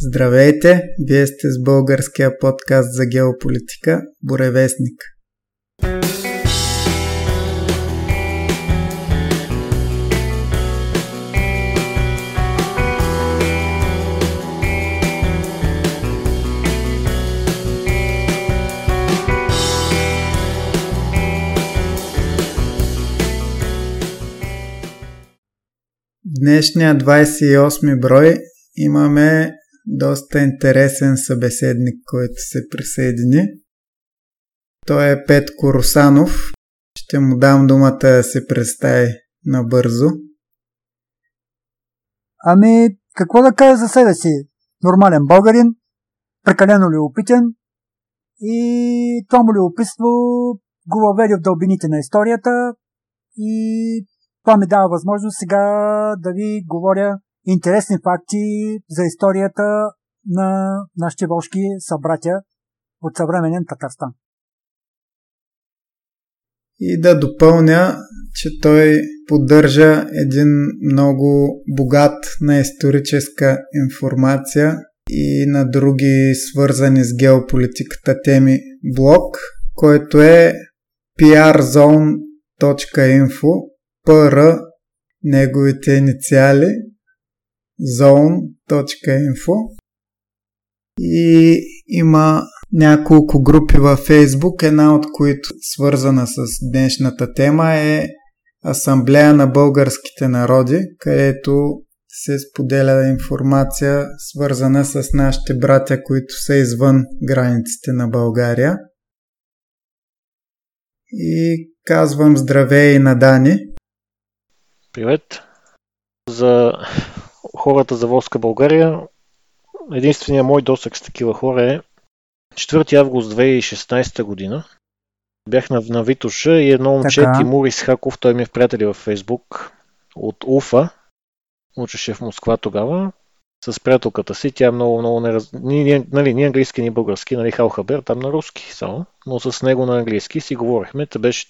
Здравейте! Вие сте с българския подкаст за геополитика Боревестник. днешния 28 брой имаме доста интересен събеседник, който се присъедини. Той е Петко Русанов. Ще му дам думата да се представи набързо. Ами, какво да кажа за себе си? Нормален българин, прекалено любопитен и това му любопитство го въведе в дълбините на историята и това ми дава възможност сега да ви говоря интересни факти за историята на нашите волшки събратя от съвременен Татарстан. И да допълня, че той поддържа един много богат на историческа информация и на други свързани с геополитиката теми блог, който е przone.info PR, неговите инициали, zone.info и има няколко групи във Фейсбук, една от които свързана с днешната тема е Асамблея на българските народи, където се споделя информация свързана с нашите братя, които са извън границите на България. И казвам здравей на Дани. Привет! За хората за Волска България, единствения мой досък с такива хора е 4 август 2016 година. Бях на, на Витоша и едно момче, така. Тимур Исхаков, той ми е в приятели във Фейсбук, от Уфа, учеше в Москва тогава, с приятелката си. Тя е много, много не раз... Ни, нали, ни английски, ни български, нали, Халхабер, там на руски само, но с него на английски си говорихме. Та беше...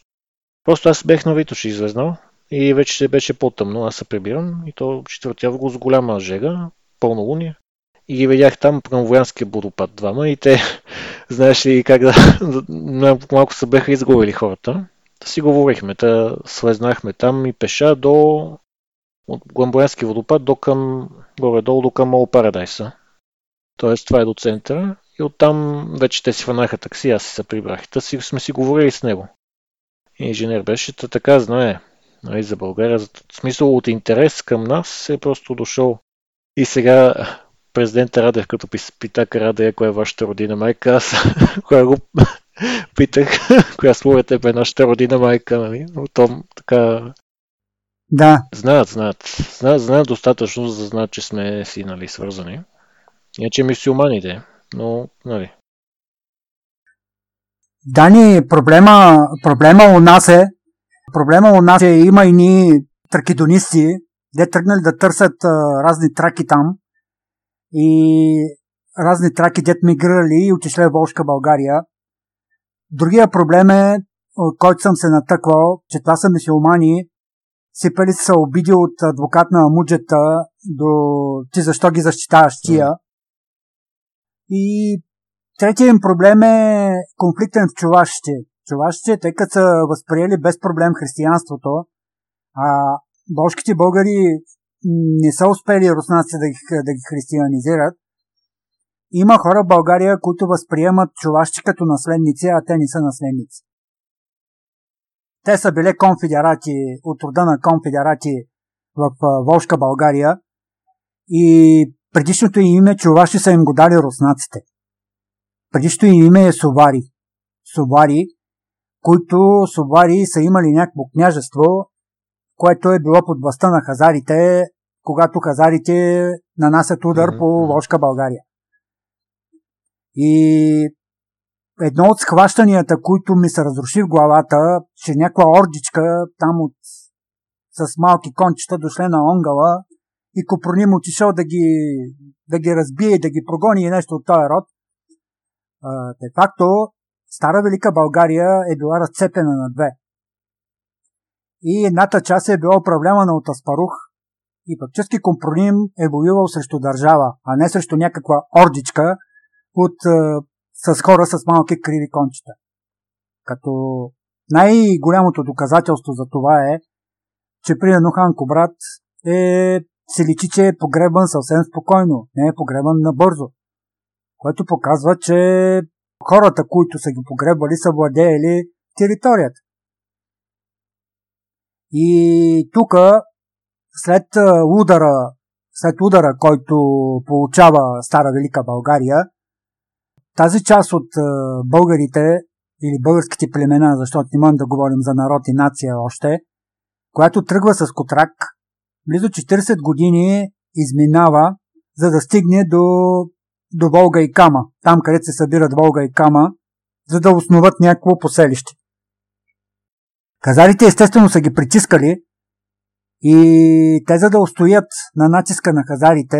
Просто аз бех на Витоша излезнал и вече беше по-тъмно, аз се прибирам и то 4 август с голяма жега, пълно луния. И ги видях там към воянския водопад двама и те, знаеш ли как да, малко се беха изгубили хората. Да си говорихме, та слезнахме там и пеша до от Гламбоянски водопад до към, горе-долу до към Мол Парадайса. Тоест това е до центъра и оттам вече те си фанаха такси, аз си се прибрах. Та си, сме си говорили с него. Инженер беше, та така знае нали, за България. В смисъл от интерес към нас е просто дошъл. И сега президент Радев, като пита Радея, коя е вашата родина майка, аз коя го питах, коя теб е нашата родина майка, нали? Но то така... Да. Знаят, знаят. Знаят, знаят достатъчно, за да знаят, че сме си, нали, свързани. Иначе мисиоманите, но, нали. Дани, проблема, проблема у нас е, Проблема у нас е, има и ни тракидонисти, де тръгнали да търсят а, разни траки там и разни траки, дет мигрирали и отишли в Волшка България. Другия проблем е, от който съм се натъквал, че това са мисиомани, сипали са обиди от адвокат на муджета до ти защо ги защитаваш тия. И третия им проблем е конфликтен в чувашите чувашите, тъй като са възприели без проблем християнството, а болшките българи не са успели руснаците да ги, да ги християнизират, има хора в България, които възприемат чуваши като наследници, а те не са наследници. Те са били конфедерати, от рода на конфедерати в Волшка България и предишното им име чуваши са им го дали руснаците. Предишното им име е Сувари. Сувари които Собари са имали някакво княжество, което е било под властта на хазарите, когато хазарите нанасят удар по Волшка България. И едно от схващанията, които ми се разруши в главата, че някаква ордичка там от с малки кончета дошле на Онгала и Копроним отишъл да ги, да ги разбие, да ги прогони и нещо от този род. Де факто, Стара Велика България е била разцепена на две. И едната част е била управлявана от Аспарух и пъпчески компроним е воювал срещу държава, а не срещу някаква ордичка от, с хора с малки криви кончета. Като най-голямото доказателство за това е, че при Нуханко брат е, се личи, че е погребан съвсем спокойно, не е погребан набързо. Което показва, че хората, които са ги погребали, са владеели територията. И тук, след удара, след удара, който получава Стара Велика България, тази част от българите или българските племена, защото не можем да говорим за народ и нация още, която тръгва с Котрак, близо 40 години изминава, за да стигне до, до Волга и Кама, там където се събират Волга и Кама, за да основат някакво поселище. Казарите естествено са ги притискали и те за да устоят на натиска на хазарите,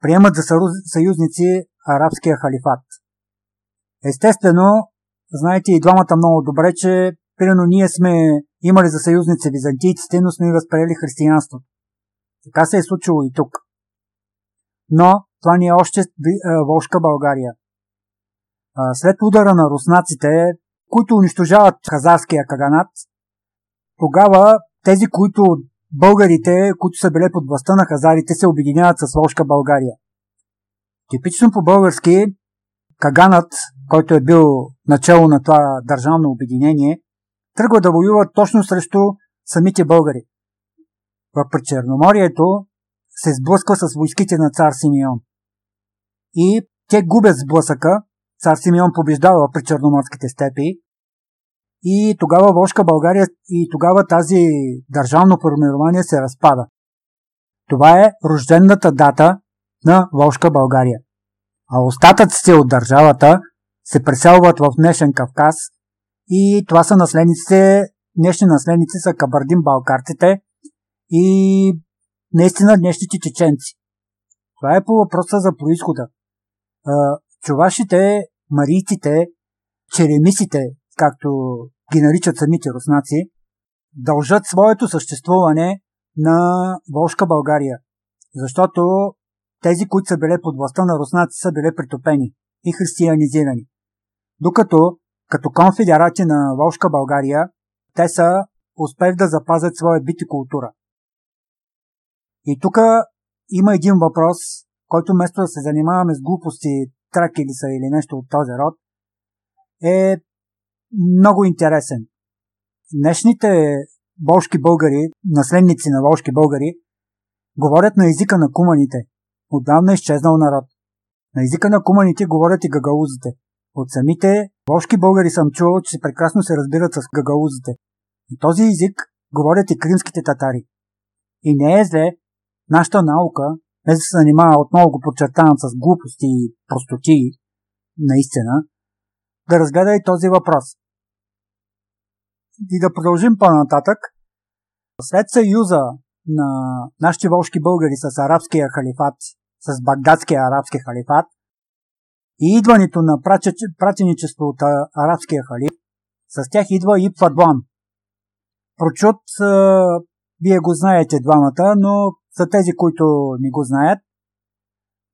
приемат за съюзници арабския халифат. Естествено, знаете и двамата много добре, че примерно ние сме имали за съюзници византийците, но сме възприели християнството. Така се е случило и тук. Но това ни е още Волшка България. След удара на руснаците, които унищожават хазарския каганат, тогава тези, които българите, които са били под властта на хазарите, се обединяват с Волшка България. Типично по български, Каганът, който е бил начало на това държавно обединение, тръгва да воюва точно срещу самите българи. В Черноморието се сблъсква с войските на цар Симеон. И те губят сблъсъка, цар Симеон побеждава при Черноморските степи и тогава Волшка България и тогава тази държавно формирование се разпада. Това е рождената дата на Волшка България а остатъците от държавата се преселват в днешен Кавказ и това са наследниците, днешни наследници са кабардин балкарците и наистина днешните чеченци. Това е по въпроса за происхода. Чувашите, марийците, черемисите, както ги наричат самите руснаци, дължат своето съществуване на Волшка България. Защото тези, които са били под властта на руснаци, са били притопени и християнизирани. Докато, като конфедерати на Волшка България, те са успели да запазят своя бит и култура. И тук има един въпрос, който вместо да се занимаваме с глупости, тракили са или нещо от този род, е много интересен. Днешните волшки българи, наследници на волшки българи, говорят на езика на куманите – отдавна изчезнал народ. На езика на куманите говорят и гагаузите. От самите волшки българи съм чувал, че прекрасно се разбират с гагаузите. На този език говорят и кримските татари. И не е зле нашата наука, без да се занимава отново го подчертавам с глупости и простоти, наистина, да разгледа и този въпрос. И да продължим по-нататък. След съюза на нашите волшки българи с арабския халифат, с багдадския арабски халифат и идването на пратеничество от арабския халиф, с тях идва и Фадлан. Прочут, вие го знаете двамата, но за тези, които не го знаят,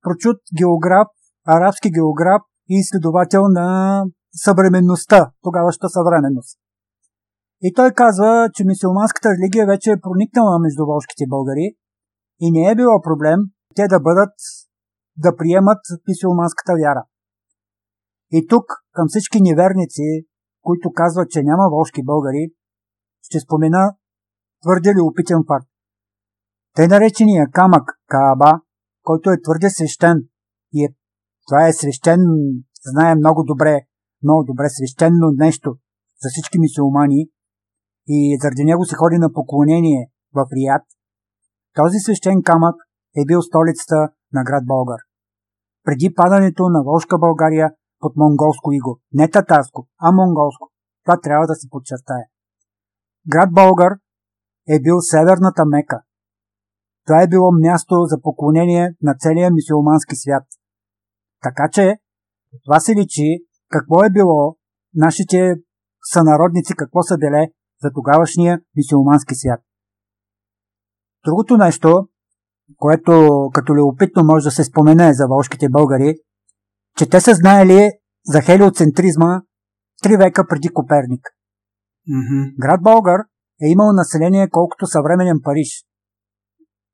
прочут географ, арабски географ и изследовател на съвременността, тогаваща съвременност. И той казва, че мисиоманската религия вече е проникнала между волшките българи и не е било проблем те да бъдат, да приемат мисиоманската вяра. И тук към всички неверници, които казват, че няма волшки българи, ще спомена твърде ли опитен факт. Тъй наречения камък Кааба, който е твърде свещен и е, това е свещен, знае много добре, много добре свещено нещо за всички мисиомани, и заради него се ходи на поклонение в Рият, този свещен камък е бил столицата на град Болгар. Преди падането на Волшка България под монголско иго. Не татарско, а монголско. Това трябва да се подчертае. Град Болгар е бил северната Мека. Това е било място за поклонение на целия мисиомански свят. Така че, това се личи какво е било нашите сънародници, какво са деле за тогавашния мисиомански свят. Другото нещо, което като любопитно може да се спомене за волшките българи, че те са знаели за хелиоцентризма три века преди Коперник. Mm-hmm. Град Болгар е имал население колкото съвременен Париж.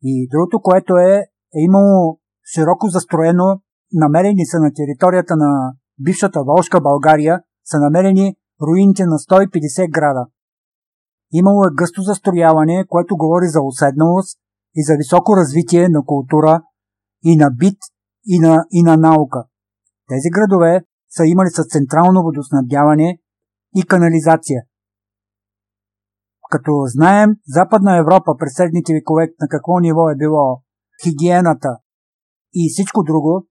И другото, което е, е имало широко застроено, намерени са на територията на бившата Волшка България, са намерени руините на 150 града. Имало е гъсто застрояване, което говори за уседналост и за високо развитие на култура и на бит и на, и на наука. Тези градове са имали с централно водоснабдяване и канализация. Като знаем, Западна Европа през средните векове на какво ниво е било хигиената и всичко друго,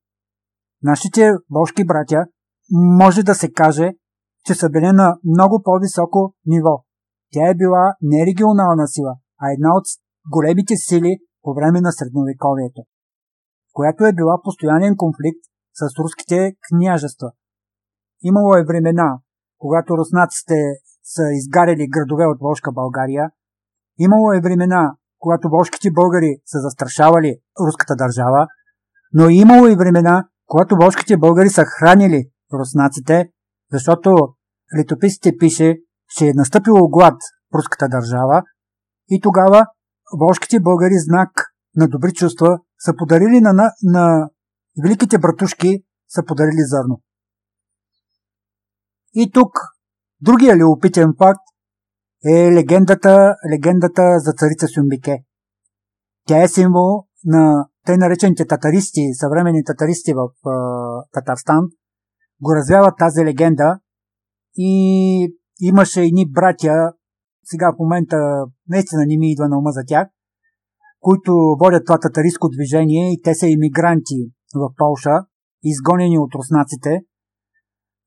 нашите бошки братя може да се каже, че са били на много по-високо ниво. Тя е била не регионална сила, а една от големите сили по време на средновековието, която е била постоянен конфликт с руските княжества. Имало е времена, когато руснаците са изгаряли градове от Волшка България. Имало е времена, когато волшките българи са застрашавали руската държава, но е имало и времена, когато волшките българи са хранили руснаците, защото летописите пише, че е настъпило глад в руската държава и тогава волшките българи знак на добри чувства са подарили на, на, на великите братушки са подарили зърно. И тук другия любопитен факт е легендата, легендата за царица Сюмбике. Тя е символ на тъй наречените татаристи, съвременни татаристи в е, Татарстан, го развяват тази легенда и имаше едни братя, сега в момента наистина не ми идва на ума за тях, които водят това татаристско движение и те са иммигранти в Полша, изгонени от руснаците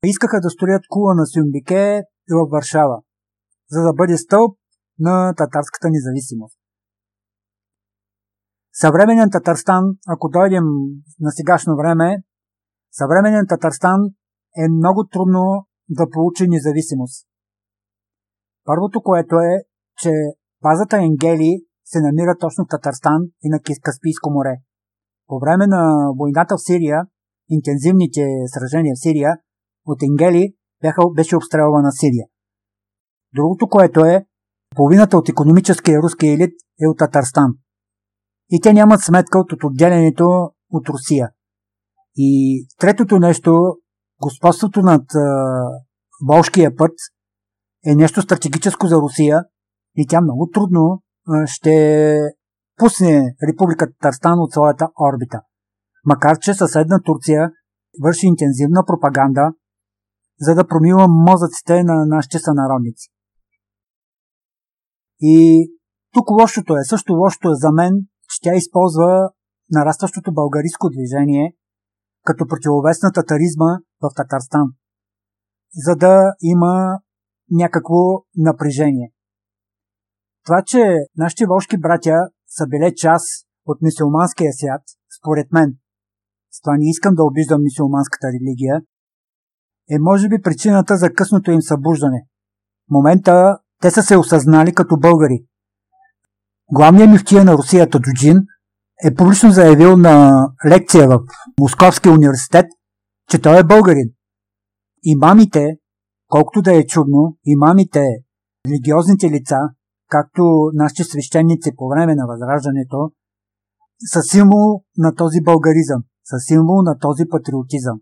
искаха да строят кула на Сюмбике в Варшава, за да бъде стълб на татарската независимост. Съвременен Татарстан, ако дойдем на сегашно време, съвременен Татарстан е много трудно да получи независимост. Първото, което е, че базата Енгели се намира точно в Татарстан и на Каспийско море. По време на войната в Сирия, интензивните сражения в Сирия, от Енгели бяха, беше обстрелвана Сирия. Другото, което е, половината от економическия руски елит е от Татарстан. И те нямат сметка от отделянето от Русия. И третото нещо, господството над Волшкия път е нещо стратегическо за Русия и тя много трудно ще пусне Република Татарстан от своята орбита. Макар, че съседна Турция върши интензивна пропаганда за да промива мозъците на нашите сънародници. И тук лошото е, също лошото е за мен, че тя използва нарастващото българиско движение като противовес на татаризма в Татарстан, за да има някакво напрежение. Това, че нашите волшки братя са били част от мисулманския свят, според мен, с това не искам да обиждам мисулманската религия, е може би причината за късното им събуждане. В момента те са се осъзнали като българи. Главният мифтия на Русия Таджуджин е публично заявил на лекция в Московския университет, че той е българин. Имамите, колкото да е чудно, имамите, религиозните лица, както нашите свещеници по време на Възраждането, са символ на този българизъм, са символ на този патриотизъм.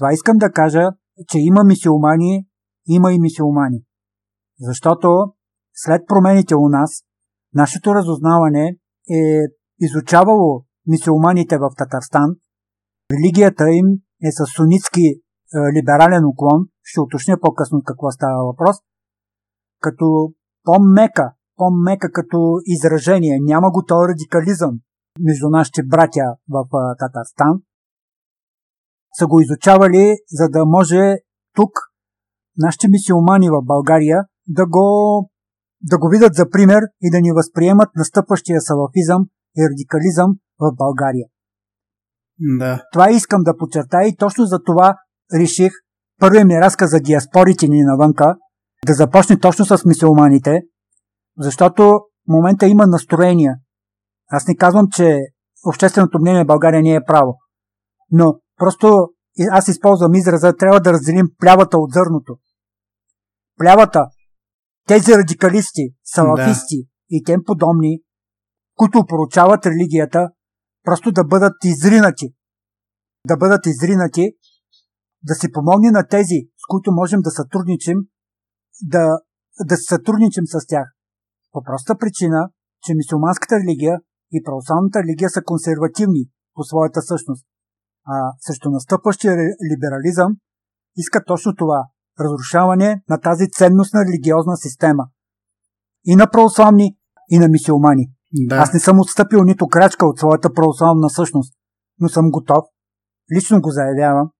Това искам да кажа, че има мисиомани, има и мисиомани. Защото след промените у нас, нашето разузнаване е изучавало мисиоманите в Татарстан. Религията им е с сунитски е, либерален уклон, ще уточня по-късно какво става въпрос, като по-мека, по-мека като изражение. Няма го този радикализъм между нашите братя в е, Татарстан са го изучавали, за да може тук нашите мисиомани в България да го, да го видят за пример и да ни възприемат настъпващия салафизъм и радикализъм в България. Да. Това искам да подчертая и точно за това реших първият ми разказ за диаспорите ни навънка да започне точно с мисиоманите, защото в момента има настроения Аз не казвам, че общественото мнение в България не е право. Но просто аз използвам израза, трябва да разделим плявата от зърното. Плявата, тези радикалисти, салафисти да. и тем подобни, които поручават религията, просто да бъдат изринати. Да бъдат изринати, да си помогне на тези, с които можем да сътрудничим, да, да сътрудничим с тях. По проста причина, че мисулманската религия и православната религия са консервативни по своята същност. А срещу настъпващия либерализъм иска точно това – разрушаване на тази ценностна религиозна система. И на православни, и на мисиомани. Да. Аз не съм отстъпил нито крачка от своята православна същност, но съм готов, лично го заявявам,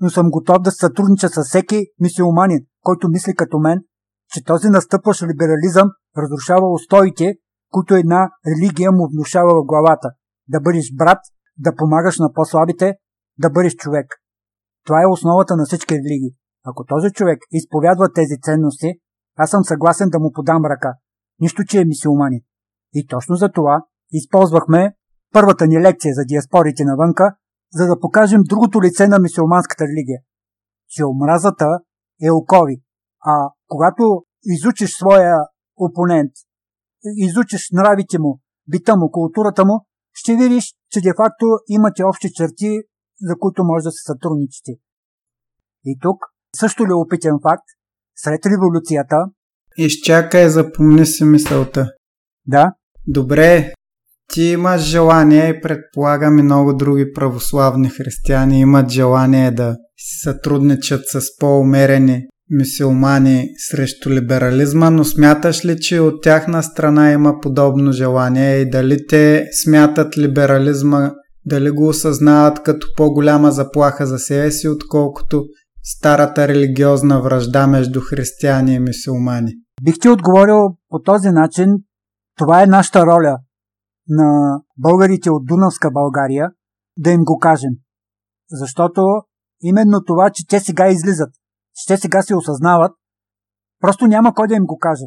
но съм готов да сътруднича с всеки мисиоманин, който мисли като мен, че този настъпващ либерализъм разрушава устоите, които една религия му внушава в главата. Да бъдеш брат, да помагаш на по-слабите, да бъдеш човек. Това е основата на всички религии. Ако този човек изповядва тези ценности, аз съм съгласен да му подам ръка. Нищо, че е мисиомани. И точно за това използвахме първата ни лекция за диаспорите навънка, за да покажем другото лице на мисиоманската религия. Че омразата е окови. А когато изучиш своя опонент, изучиш нравите му, бита му, културата му, ще видиш, че де-факто имате общи черти, за които може да се сътрудничите. И тук също любопитен факт, след революцията... Изчакай, запомни си мисълта. Да? Добре, ти имаш желание и предполагам и много други православни християни имат желание да си сътрудничат с по-умерени мисиомани срещу либерализма, но смяташ ли, че от тяхна страна има подобно желание и дали те смятат либерализма, дали го осъзнават като по-голяма заплаха за себе си, отколкото старата религиозна връжда между християни и мисиомани? Бих ти отговорил по този начин. Това е нашата роля на българите от Дунавска България да им го кажем. Защото именно това, че те сега излизат те сега се осъзнават, просто няма кой да им го каже.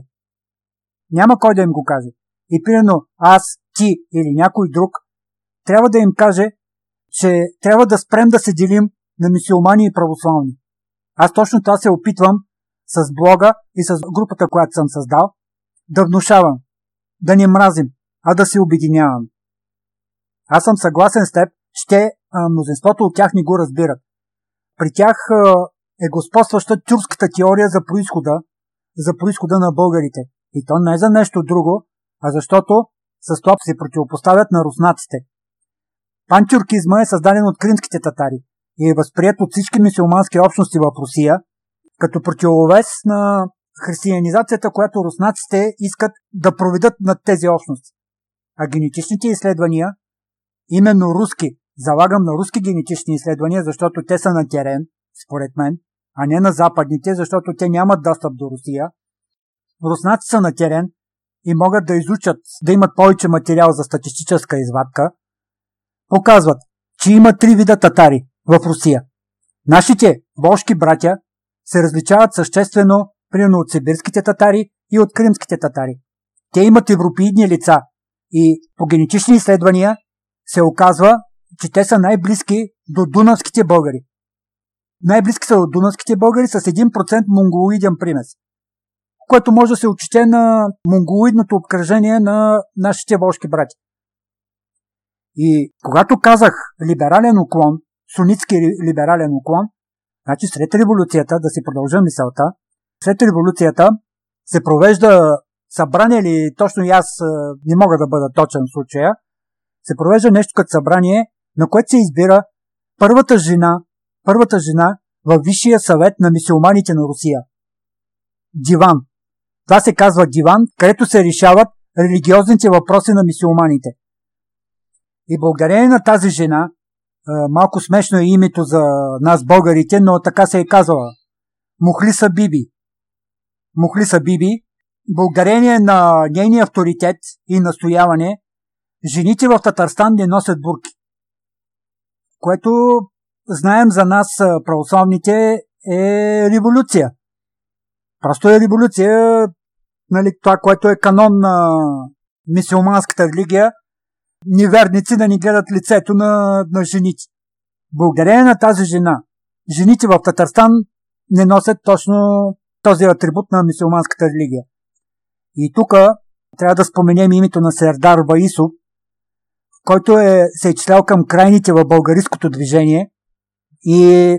Няма кой да им го каже. И примерно аз, ти или някой друг трябва да им каже, че трябва да спрем да се делим на мисиомани и православни. Аз точно това се опитвам с блога и с групата, която съм създал, да внушавам, да не мразим, а да се обединяваме. Аз съм съгласен с теб, ще а, мнозинството от тях не го разбират. При тях е господстваща тюркската теория за происхода, за происхода на българите. И то не за нещо друго, а защото с това се противопоставят на руснаците. Пантюркизма е създаден от кримските татари и е възприят от всички мисиомански общности в Русия, като противовес на християнизацията, която руснаците искат да проведат над тези общности. А генетичните изследвания, именно руски, залагам на руски генетични изследвания, защото те са на терен, според мен, а не на западните, защото те нямат достъп до Русия. Руснаци са на терен и могат да изучат, да имат повече материал за статистическа извадка. Показват, че има три вида татари в Русия. Нашите волшки братя се различават съществено примерно от сибирските татари и от кримските татари. Те имат европеидни лица и по генетични изследвания се оказва, че те са най-близки до дунавските българи. Най-близки са от дунавските българи с 1% монголоиден примес, което може да се отчете на монголоидното обкръжение на нашите волшки брати. И когато казах либерален уклон, сунитски либерален уклон, значи след революцията, да си продължа мисълта, след революцията се провежда събрание или точно и аз не мога да бъда точен в случая, се провежда нещо като събрание, на което се избира първата жена първата жена във Висшия съвет на мисиоманите на Русия. Диван. Това се казва диван, където се решават религиозните въпроси на мисиоманите. И благодарение на тази жена, малко смешно е името за нас българите, но така се е казала. Мухлиса Биби. Мухлиса Биби, благодарение на нейния авторитет и настояване, жените в Татарстан не носят бурки. Което знаем за нас, православните, е революция. Просто е революция, нали, това, което е канон на мисиоманската религия, неверници да ни гледат лицето на, на жените. Благодарение на тази жена, жените в Татарстан не носят точно този атрибут на мисулманската религия. И тук трябва да споменем името на Сердар Ваисов, който е, се е числял към крайните в българското движение и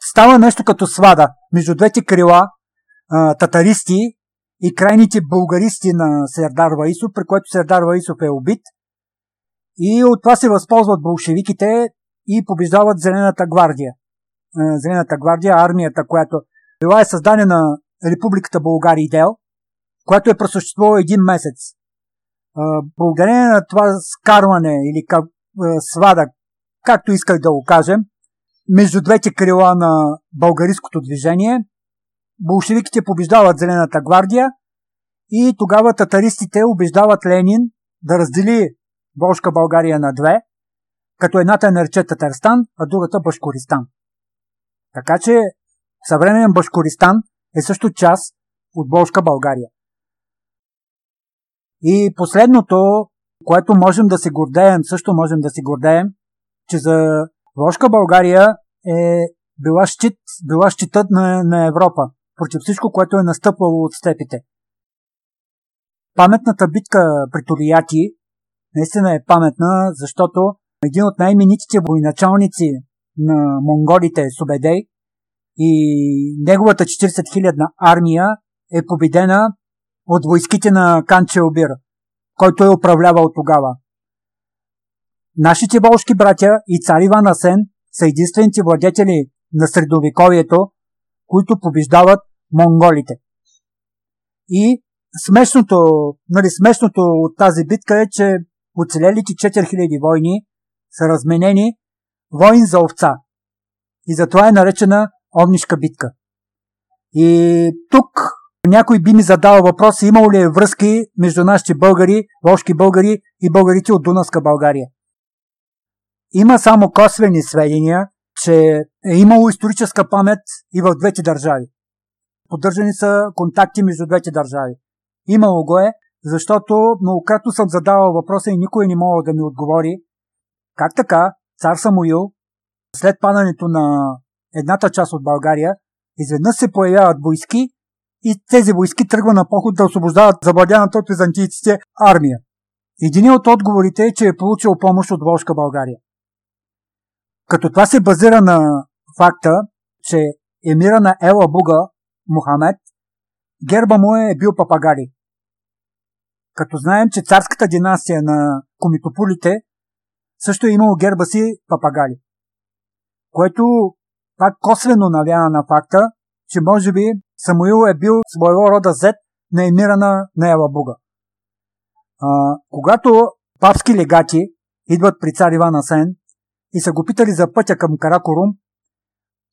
става нещо като свада между двете крила а, татаристи и крайните българисти на Сердар Ваисов, при което Сердар Ваисов е убит. И от това се възползват болшевиките и побеждават Зелената гвардия. Зелената гвардия, армията, която била е създадена Републиката България Дел, която е просъществувала един месец. Благодарение на това скарване или свада, както исках да го кажем, между двете крила на българското движение, болшевиките побеждават Зелената гвардия и тогава татаристите убеждават Ленин да раздели Волшка България на две, като едната е нарече Татарстан, а другата Башкористан. Така че съвременен Башкористан е също част от Волшка България. И последното, което можем да се гордеем, също можем да се гордеем, че за Волшка България е била, щит, била щитът на, на Европа против всичко, което е настъпвало от степите. Паметната битка при Торияти наистина е паметна, защото един от най-именитите военачалници на монголите Субедей и неговата 40 хилядна армия е победена от войските на Канчелбир, който е управлявал тогава. Нашите волшки братя и цар Иван Асен са единствените владетели на средовековието, които побеждават монголите. И смешното, нали, смешното от тази битка е, че оцелелите 4000 войни са разменени войн за овца. И затова е наречена Овнишка битка. И тук някой би ми задал въпрос, имало ли е връзки между нашите българи, волшки българи и българите от Дунавска България. Има само косвени сведения, че е имало историческа памет и в двете държави. Поддържани са контакти между двете държави. Имало го е, защото многократно съм задавал въпроса и никой не мога да ми отговори. Как така цар Самуил, след падането на едната част от България, изведнъж се появяват войски и тези войски тръгва на поход да освобождават завладяната от византийците армия. Един от отговорите е, че е получил помощ от Волшка България. Като това се базира на факта, че емира на Ела Буга, Мохамед, герба му е бил папагали. Като знаем, че царската династия на комитополите също е имало герба си папагали. Което пак косвено навява на факта, че може би Самуил е бил своего рода зет на емира на, на Елабуга. А, когато папски легати идват при цар Иван Асен и са го питали за пътя към Каракорум,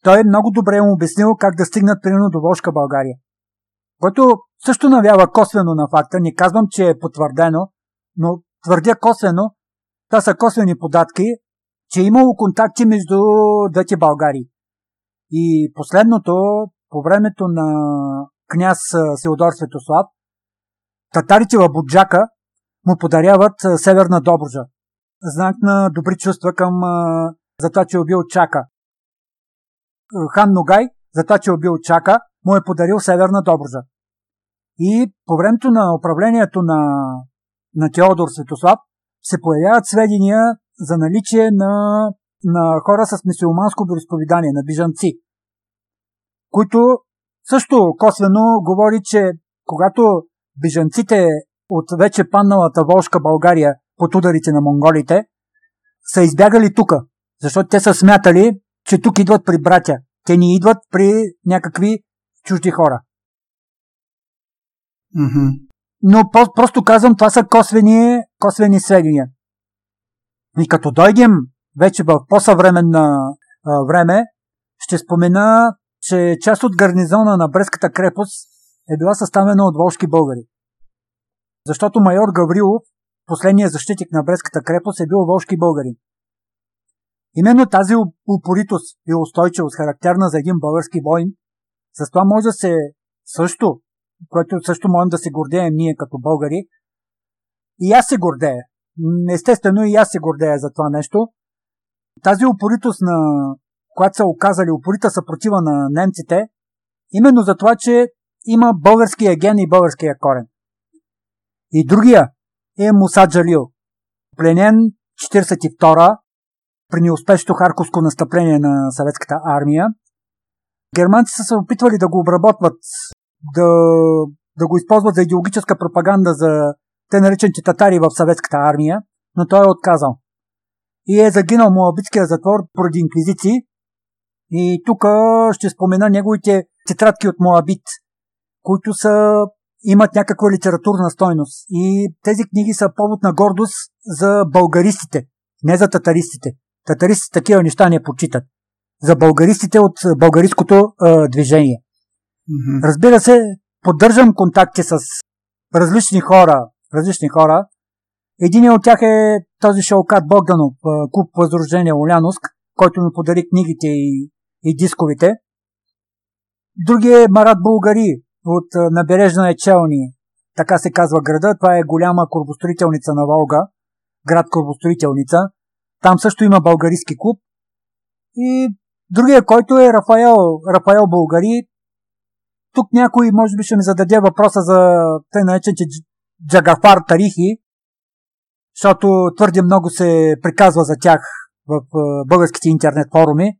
той много добре му обяснил как да стигнат примерно до Волшка България. Което също навява косвено на факта, не казвам, че е потвърдено, но твърдя косвено, това са косвени податки, че е имало контакти между двете Българи. И последното, по времето на княз Сеодор Светослав, татарите в Буджака му подаряват Северна Добружа. Знак на добри чувства към за това, че е убил Чака. Хан Ногай, за това, че е убил Чака, му е подарил Северна Добружа. И по времето на управлението на, на Теодор Светослав се появяват сведения за наличие на, на хора с мисиоманско вероисповедание, на бижанци, които също косвено говори, че когато бежанците от вече панналата Волшка България под ударите на монголите са избягали тук, защото те са смятали, че тук идват при братя. Те ни идват при някакви чужди хора. Mm-hmm. Но по- просто казвам, това са косвени, косвени сведения. И като дойдем вече в по-съвременна а, време, ще спомена, че част от гарнизона на Бреската крепост е била съставена от волшки българи. Защото майор Гаврилов, последният защитник на Бреската крепост, е бил волшки българин. Именно тази упоритост и устойчивост, характерна за един български войн, с това може да се също, което също можем да се гордеем ние като българи, и аз се гордея, Естествено и аз се гордея за това нещо. Тази упоритост, на която са оказали, упорита съпротива на немците, именно за това, че има българския ген и българския корен. И другия е Муса Джалил, пленен 42-а при неуспешното харковско настъпление на съветската армия. Германци са се опитвали да го обработват, да, да го използват за идеологическа пропаганда за те наречените татари в съветската армия, но той е отказал. И е загинал му Моабитския затвор поради инквизиции. И тук ще спомена неговите тетрадки от Моабит, които са, имат някаква литературна стойност. И тези книги са повод на гордост за българистите, не за татаристите. Татаристите такива неща не почитат. За българистите от българиското е, движение. Mm-hmm. Разбира се, поддържам контакти с различни хора, различни хора. Един от тях е този Шалкат Богданов, клуб Възрождение Оляновск, който ми подари книгите и, и дисковите. Другия е Марат Българи от набережна Ечелни, така се казва града. Това е голяма корбостроителница на Волга, град корбостроителница. Там също има български клуб. И другия, който е Рафаел, Рафаел Българи. Тук някой може би ще ми зададе въпроса за тъй наречените Джагафар Тарихи, защото твърде много се приказва за тях в българските интернет форуми.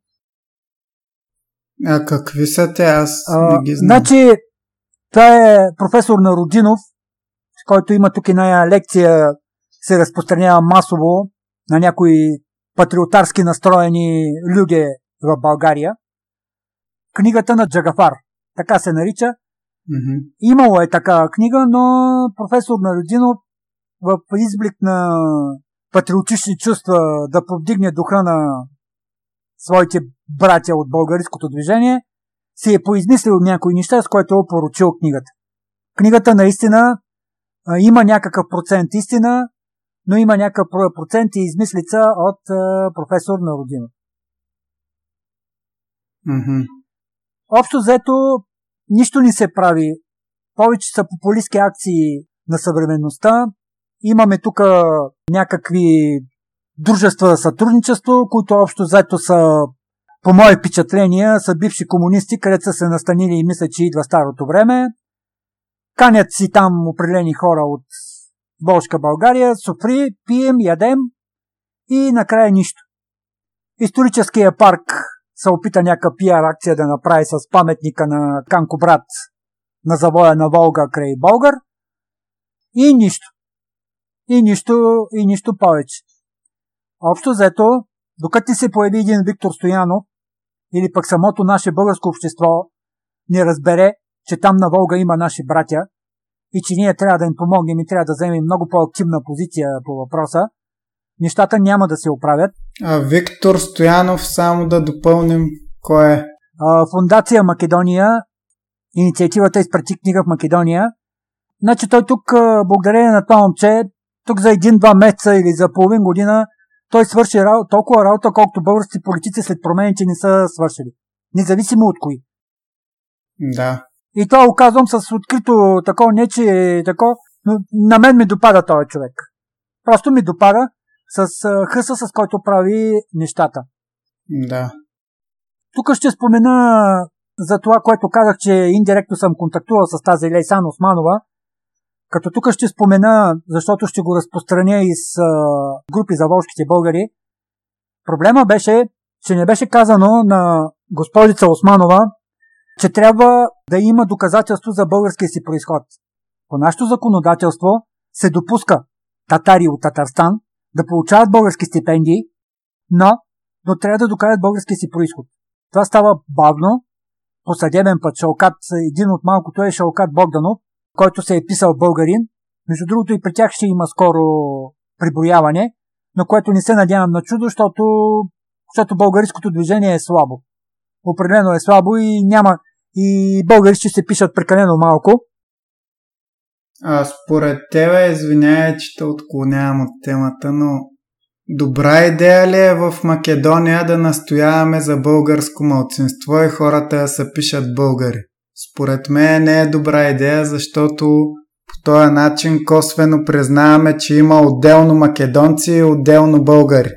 А какви са те? Аз не ги знам. Значи, това е професор на Родинов, който има тук една лекция, се разпространява масово на някои патриотарски настроени люди в България. Книгата на Джагафар, така се нарича. Mm-hmm. Имало е такава книга, но професор Народинов в изблик на патриотични чувства да повдигне духа на своите братя от българското движение, си е поизмислил някои неща, с което е опоручил книгата. Книгата наистина а, има някакъв процент истина, но има някакъв процент и измислица от а, професор Народинов. Mm-hmm. Общо взето, нищо не се прави. Повече са популистски акции на съвременността. Имаме тук някакви дружества за сътрудничество, които общо взето са, по мои впечатления, са бивши комунисти, където са се настанили и мисля, че идва старото време. Канят си там определени хора от Болшка България, софри, пием, ядем и накрая нищо. Историческия парк се опита някаква пиар акция да направи с паметника на Канко брат на завоя на Волга край Болгар и нищо. И нищо, и нищо повече. Общо взето, докато ти се появи един Виктор Стоянов или пък самото наше българско общество не разбере, че там на Волга има наши братя и че ние трябва да им помогнем и трябва да вземем много по-активна позиция по въпроса, нещата няма да се оправят. А Виктор Стоянов, само да допълним, кой е? А, Фундация Македония, инициативата изпрати книга в Македония. Значи той тук, благодарение на това момче, тук за един-два месеца или за половин година, той свърши толкова работа, колкото български политици след промените не са свършили. Независимо от кои. Да. И това оказвам с открито такова, не че тако, но на мен ми допада този човек. Просто ми допада с хъса, с който прави нещата. Да. Тук ще спомена за това, което казах, че индиректно съм контактувал с тази Лейсан Османова, като тук ще спомена, защото ще го разпространя и с групи за волшките българи. Проблема беше, че не беше казано на госпожица Османова, че трябва да има доказателство за българския си происход. По нашето законодателство се допуска татари от Татарстан да получават български стипендии, но, но трябва да докажат българския си происход. Това става бавно, по съдебен път. Шалкат, един от малкото е Шалкат Богданов, който се е писал българин. Между другото и при тях ще има скоро приброяване, на което не се надявам на чудо, защото, защото българското движение е слабо. Определено е слабо и няма и българи ще се пишат прекалено малко. А според тебе, извинявай, че те отклонявам от темата, но добра идея ли е в Македония да настояваме за българско мълцинство и хората да се пишат българи? Според мен не е добра идея, защото По този начин косвено признаваме, че има отделно македонци и отделно българи,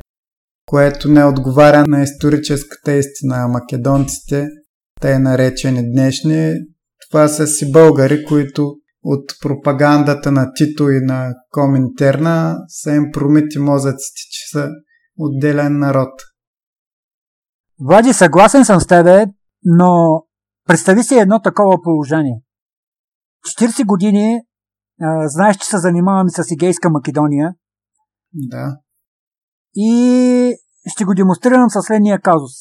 което не отговаря на историческата истина. Македонците, те наречени днешни, това са си българи, които от пропагандата на Тито и на Коминтерна са им промити мозъците, че са отделен народ. Влади, съгласен съм с тебе, но представи си едно такова положение. 40 години а, знаеш, че се занимаваме с Егейска Македония. Да. И ще го демонстрирам със следния казус.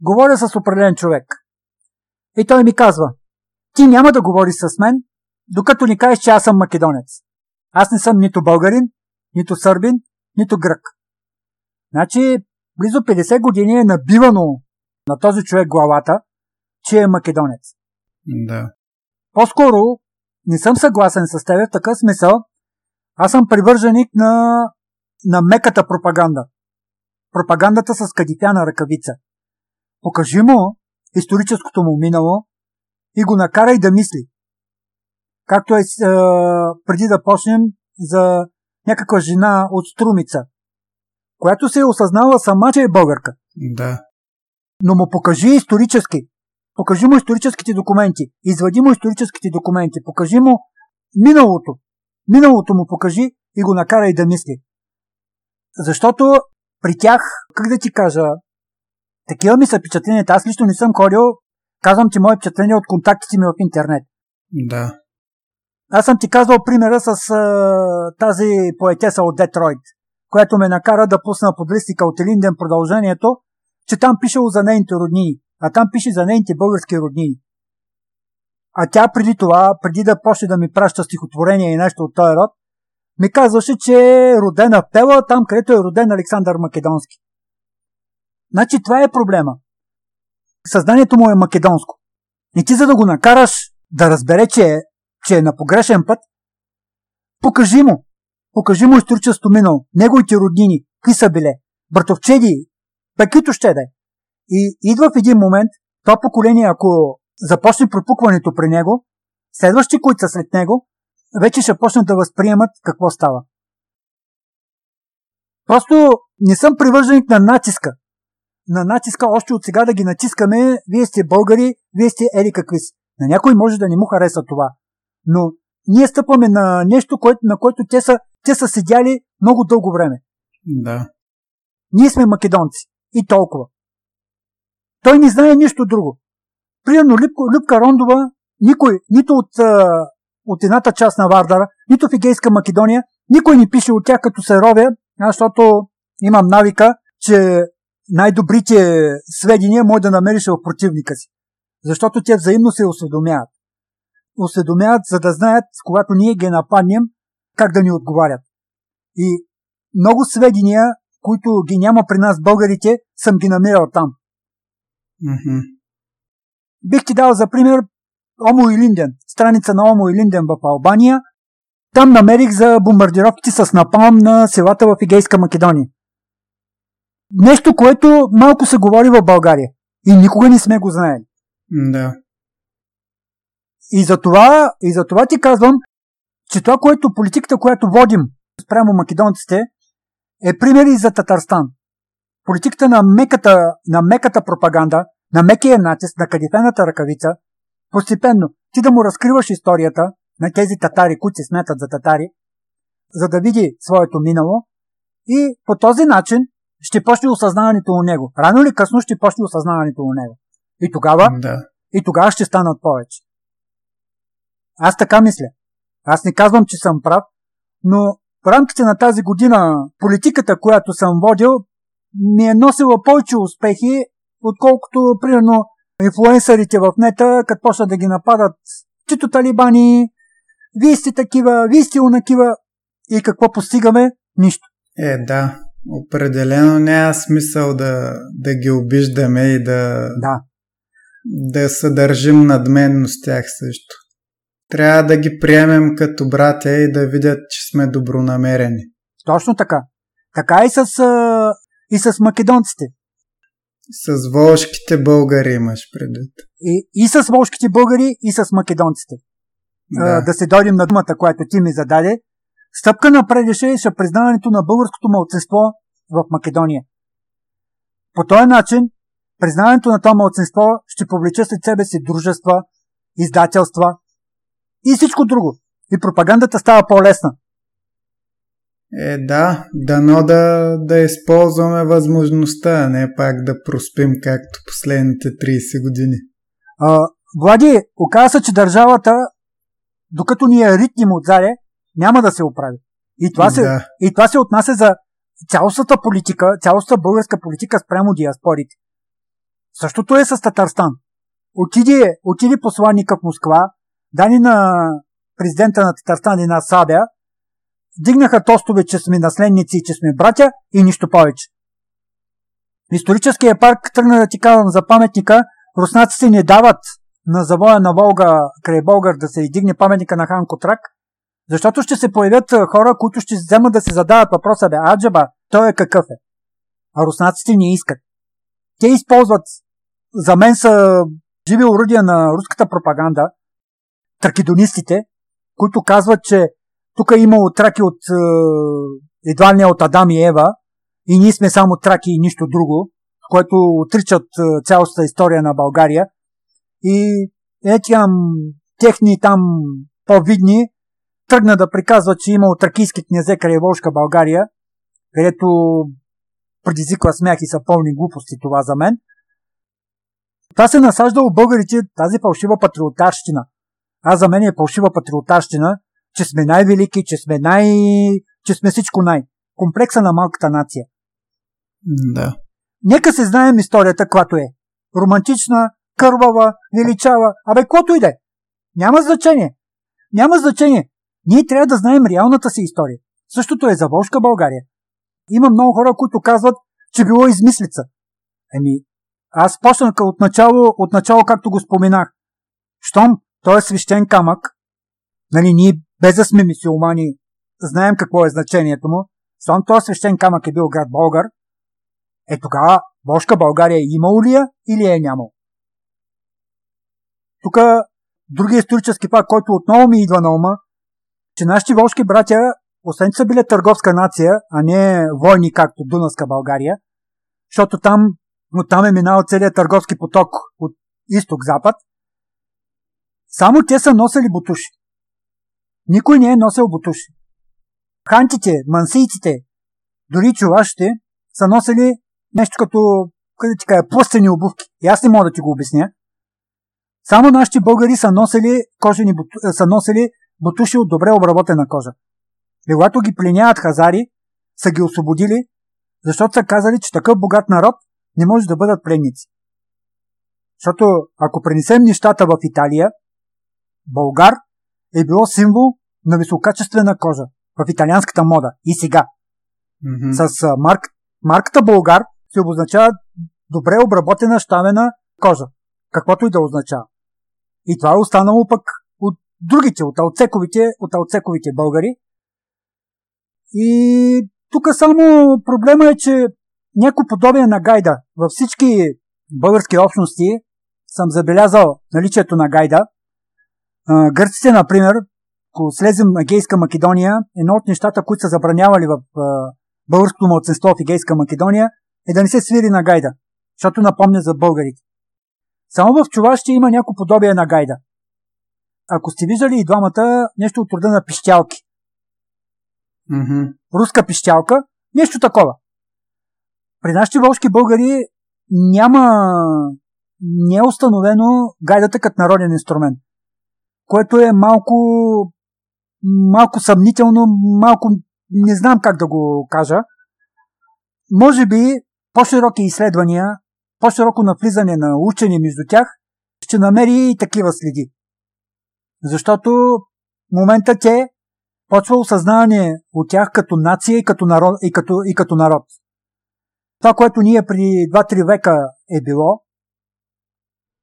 Говоря с определен човек. И той ми казва, ти няма да говориш с мен, докато ни кажеш, че аз съм македонец. Аз не съм нито българин, нито сърбин, нито грък. Значи, близо 50 години е набивано на този човек главата, че е македонец. Да. По-скоро не съм съгласен с теб в такъв смисъл. Аз съм привърженик на, на меката пропаганда. Пропагандата с кадифяна ръкавица. Покажи му историческото му минало и го накарай да мисли. Както е, е преди да почнем за някаква жена от Струмица, която се е осъзнала сама, че е българка. Да. Но му покажи исторически. Покажи му историческите документи. Извади му историческите документи. Покажи му миналото. Миналото му покажи и го накарай да мисли. Защото при тях, как да ти кажа, такива ми са впечатленията. Аз лично не съм ходил. Казвам ти мое впечатление от контактите ми в интернет. Да. Аз съм ти казвал примера с а, тази поетеса от Детройт, която ме накара да пусна под листика от Елинден продължението, че там пишело за нейните роднини, а там пише за нейните български роднини. А тя преди това, преди да почне да ми праща стихотворение и нещо от този род, ми казваше, че е родена Пела, там където е роден Александър Македонски. Значи това е проблема. Съзнанието му е македонско. И ти за да го накараш да разбере, че е, че е на погрешен път, покажи му. Покажи му историческото минало, неговите роднини, какви са биле, братовчеди, каквито ще да е. И идва в един момент, това поколение, ако започне пропукването при него, следващи, които са след него, вече ще почнат да възприемат какво става. Просто не съм привърженик на натиска. На натиска още от сега да ги натискаме, вие сте българи, вие сте ели какви си. На някой може да не му хареса това. Но ние стъпваме на нещо, на което те са, те са седяли много дълго време. Да. Ние сме македонци. И толкова. Той не знае нищо друго. Примерно Любка Рондова, никой, нито от, от едната част на Вардара, нито в Егейска Македония, никой не пише от тях като се ровя, защото имам навика, че най-добрите сведения може да намериш в противника си. Защото те взаимно се осведомяват. Осведомяват, за да знаят, когато ние ги нападнем, как да ни отговарят. И много сведения, които ги няма при нас българите, съм ги намерил там. Mm-hmm. Бих ти дал за пример Омо и Линден, страница на Омо и Линден в Албания. Там намерих за бомбардировките с напалм на селата в Егейска Македония. Нещо, което малко се говори в България. И никога не сме го знаели. Да. И за това, и за това ти казвам, че това, което политиката, която водим спрямо македонците, е пример и за Татарстан. Политиката на меката, на меката пропаганда, на мекия натиск, на кадифената ръкавица, постепенно ти да му разкриваш историята на тези татари, които се смятат за татари, за да види своето минало и по този начин ще почне осъзнаването у него. Рано или късно ще почне осъзнаването у него. И тогава, да. и тогава ще станат повече. Аз така мисля. Аз не казвам, че съм прав, но в рамките на тази година политиката, която съм водил, ми е носила повече успехи, отколкото, примерно, инфлуенсърите в нета, като почнат да ги нападат, чето талибани, вие сте такива, вие сте унакива и какво постигаме? Нищо. Е, да. Определено няма смисъл да, да ги обиждаме и да, да. да съдържим надменно с тях също. Трябва да ги приемем като братя и да видят, че сме добронамерени. Точно така. Така и с, и с македонците. С волшките българи имаш предвид. И, и с волшките българи, и с македонците. да. да се дойдем на думата, която ти ми зададе, стъпка напред ще признаването на българското мълцинство в Македония. По този начин, признаването на това мълцинство ще повлече след себе си дружества, издателства и всичко друго. И пропагандата става по-лесна. Е, да, дано да, да използваме възможността, а не пак да проспим както последните 30 години. А, Влади, оказа се, че държавата, докато ние ритним от заре, няма да се оправи. И това, се, да. и това се отнася за цялостната политика, цялостната българска политика спрямо диаспорите. Същото е с Татарстан. Отиде, отиде посланника в Москва, дани на президента на Татарстан една сабя, дигнаха тостове, че сме наследници и че сме братя и нищо повече. Историческия парк тръгна да ти казвам за паметника, руснаците не дават на завоя на Волга край Болгар да се издигне паметника на хан Котрак, защото ще се появят хора, които ще вземат да се задават въпроса, бе, аджаба, той е какъв е. А руснаците не искат. Те използват, за мен са живи оръдия на руската пропаганда, тракидонистите, които казват, че тук е имало траки от едва не от Адам и Ева и ние сме само траки и нищо друго, което отричат цялостта история на България. И етям техни там по-видни тръгна да приказва, че имал тракийски князе край Волжка България, където предизвиква смях и са пълни глупости това за мен. Това се насажда у българите тази фалшива патриотарщина. Аз за мен е фалшива патриотарщина, че сме най-велики, че сме най... че сме всичко най. Комплекса на малката нация. Да. Нека се знаем историята, която е. Романтична, кървава, величава, абе, каквото иде. Няма значение. Няма значение. Ние трябва да знаем реалната си история. Същото е за Волжка България. Има много хора, които казват, че било измислица. Еми, аз почнах от начало, от начало, както го споменах. Щом той е свещен камък, нали, ние без да сме мисиомани, знаем какво е значението му. Щом този свещен камък е бил град Болгар, е тогава Волжка България е имало ли я или е нямало? Тук другия исторически факт, който отново ми идва на ума, че нашите волшки братя, освен че са били търговска нация, а не войни, както Дунавска България, защото там, там е минал целият търговски поток от изток-запад, само те са носили бутуши. Никой не е носил бутуши. Хантите, мансийците, дори чувашите са носили нещо като, къде ти кажа, плъстени обувки. И аз не мога да ти го обясня. Само нашите българи са носили, кожени, са носили бутуши от добре обработена кожа. И когато ги пленяват хазари, са ги освободили, защото са казали, че такъв богат народ не може да бъдат пленници. Защото ако пренесем нещата в Италия, Българ е било символ на висококачествена кожа в италианската мода и сега. Mm-hmm. С марк, марката Българ се обозначава добре обработена щамена кожа, каквото и да означава. И това е останало пък от другите, от алцековите, от алцековите българи. И тук само проблема е, че някакво подобие на гайда във всички български общности съм забелязал наличието на гайда. Гърците, например, ако слезем Егейска Македония, едно от нещата, които са забранявали в българското младсенство в Егейска Македония, е да не се свири на гайда, защото напомня за българите. Само в чува ще има някакво подобие на гайда. Ако сте виждали и двамата нещо от рода на пищялки. Mm-hmm. Руска пищялка, нещо такова. При нашите волшки българи няма не е установено гайдата като народен инструмент, което е малко малко съмнително, малко не знам как да го кажа. Може би по-широки изследвания, по-широко навлизане на учени между тях, ще намери и такива следи. Защото момента те почва осъзнаване от тях като нация и като народ. И като, и като народ. Това, което ние преди 2-3 века е било,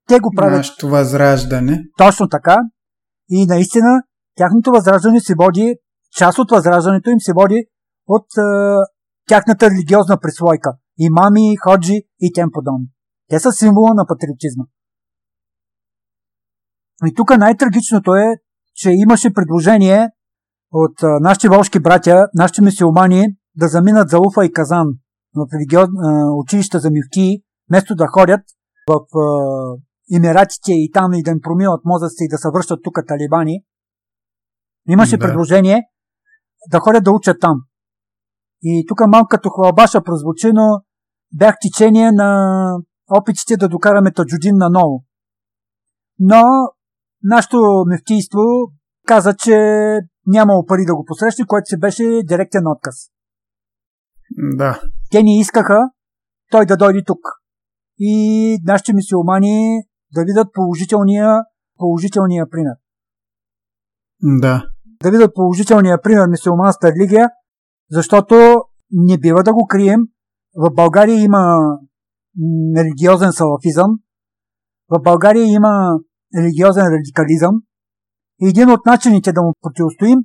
те го правят. Нашето възраждане. Точно така. И наистина тяхното възраждане се води, част от възраждането им се води от е, тяхната религиозна прислойка. Имами, ходжи и тем подобни. Те са символа на патриотизма. И тук най-трагичното е, че имаше предложение от а, нашите волшки братя, нашите мисиомани, да заминат за Уфа и Казан в регион, а, училища за мивки, вместо да ходят в Емиратите и там и да им промиват мозъците и да се връщат тук талибани. Имаше да. предложение да ходят да учат там. И тук малко като хвалбаша прозвучи, но бях течение на опитите да докараме Таджудин наново. Но нашето мефтийство каза, че нямало пари да го посрещне, което се беше директен отказ. Да. Те ни искаха той да дойде тук. И нашите мисиомани да видят положителния, положителния пример. Да. Да видят положителния пример мисиоманска религия, защото не бива да го крием. В България има религиозен салафизъм, в България има религиозен радикализъм и един от начините да му противостоим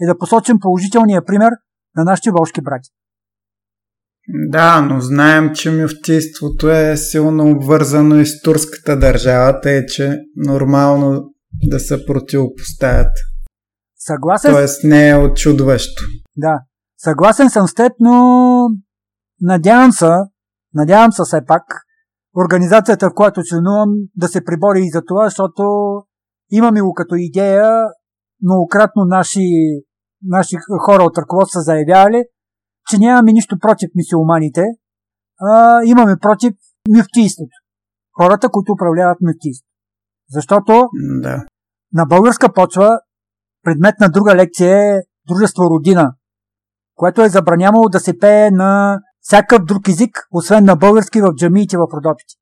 е да посочим положителния пример на нашите волшки брати. Да, но знаем, че мюфтийството е силно обвързано и с турската държава, тъй че нормално да се противопоставят. Съгласен. Тоест не е очудващо. Да, съгласен съм с теб, но надявам се, надявам се все пак, организацията, в която членувам, да се прибори и за това, защото имаме го като идея, многократно наши, наши хора от ръководство са заявявали, че нямаме нищо против мисиоманите, а имаме против мюфтийството. Хората, които управляват мюфтийството. Защото да. на българска почва предмет на друга лекция е дружество Родина, което е забранявало да се пее на всякакъв друг език, освен на български в джамиите в Родопите.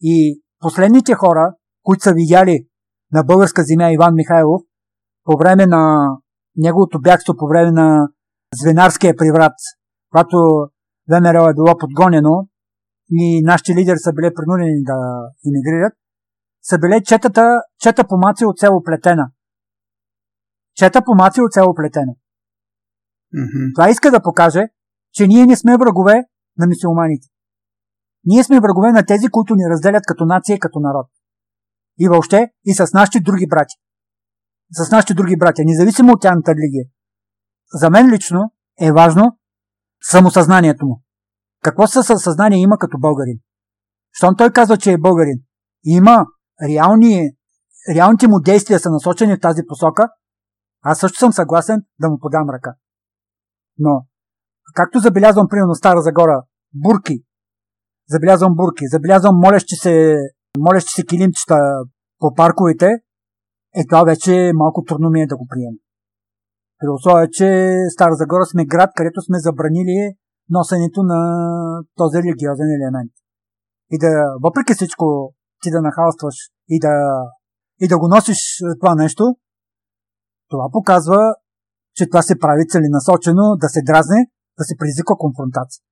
И последните хора, които са видяли на българска земя Иван Михайлов, по време на неговото бягство, по време на Звенарския приврат, когато ВМРО е било подгонено и нашите лидери са били принудени да иммигрират, са били четата, чета помаци от село Плетена. Чета помаци от село Плетена. Mm-hmm. Това иска да покаже, че ние не сме врагове на мисиоманите. Ние сме врагове на тези, които ни разделят като нация и като народ. И въобще и с нашите други брати. С нашите други братя, независимо от тяхната религия. За мен лично е важно самосъзнанието му. Какво съзнание има като българин? Щом той казва, че е българин, има реални, реалните му действия са насочени в тази посока, аз също съм съгласен да му подам ръка. Но, както забелязвам, примерно, Стара Загора, бурки, забелязвам бурки, забелязвам молещи се, молещи се килимчета по парковете, е това вече малко трудно ми е да го приема. При условие, че Стара Загора сме град, където сме забранили носенето на този религиозен елемент. И да, въпреки всичко, ти да нахалстваш и да, и да го носиш това нещо, това показва, че това се прави целенасочено да се дразне, да се предизвика конфронтация.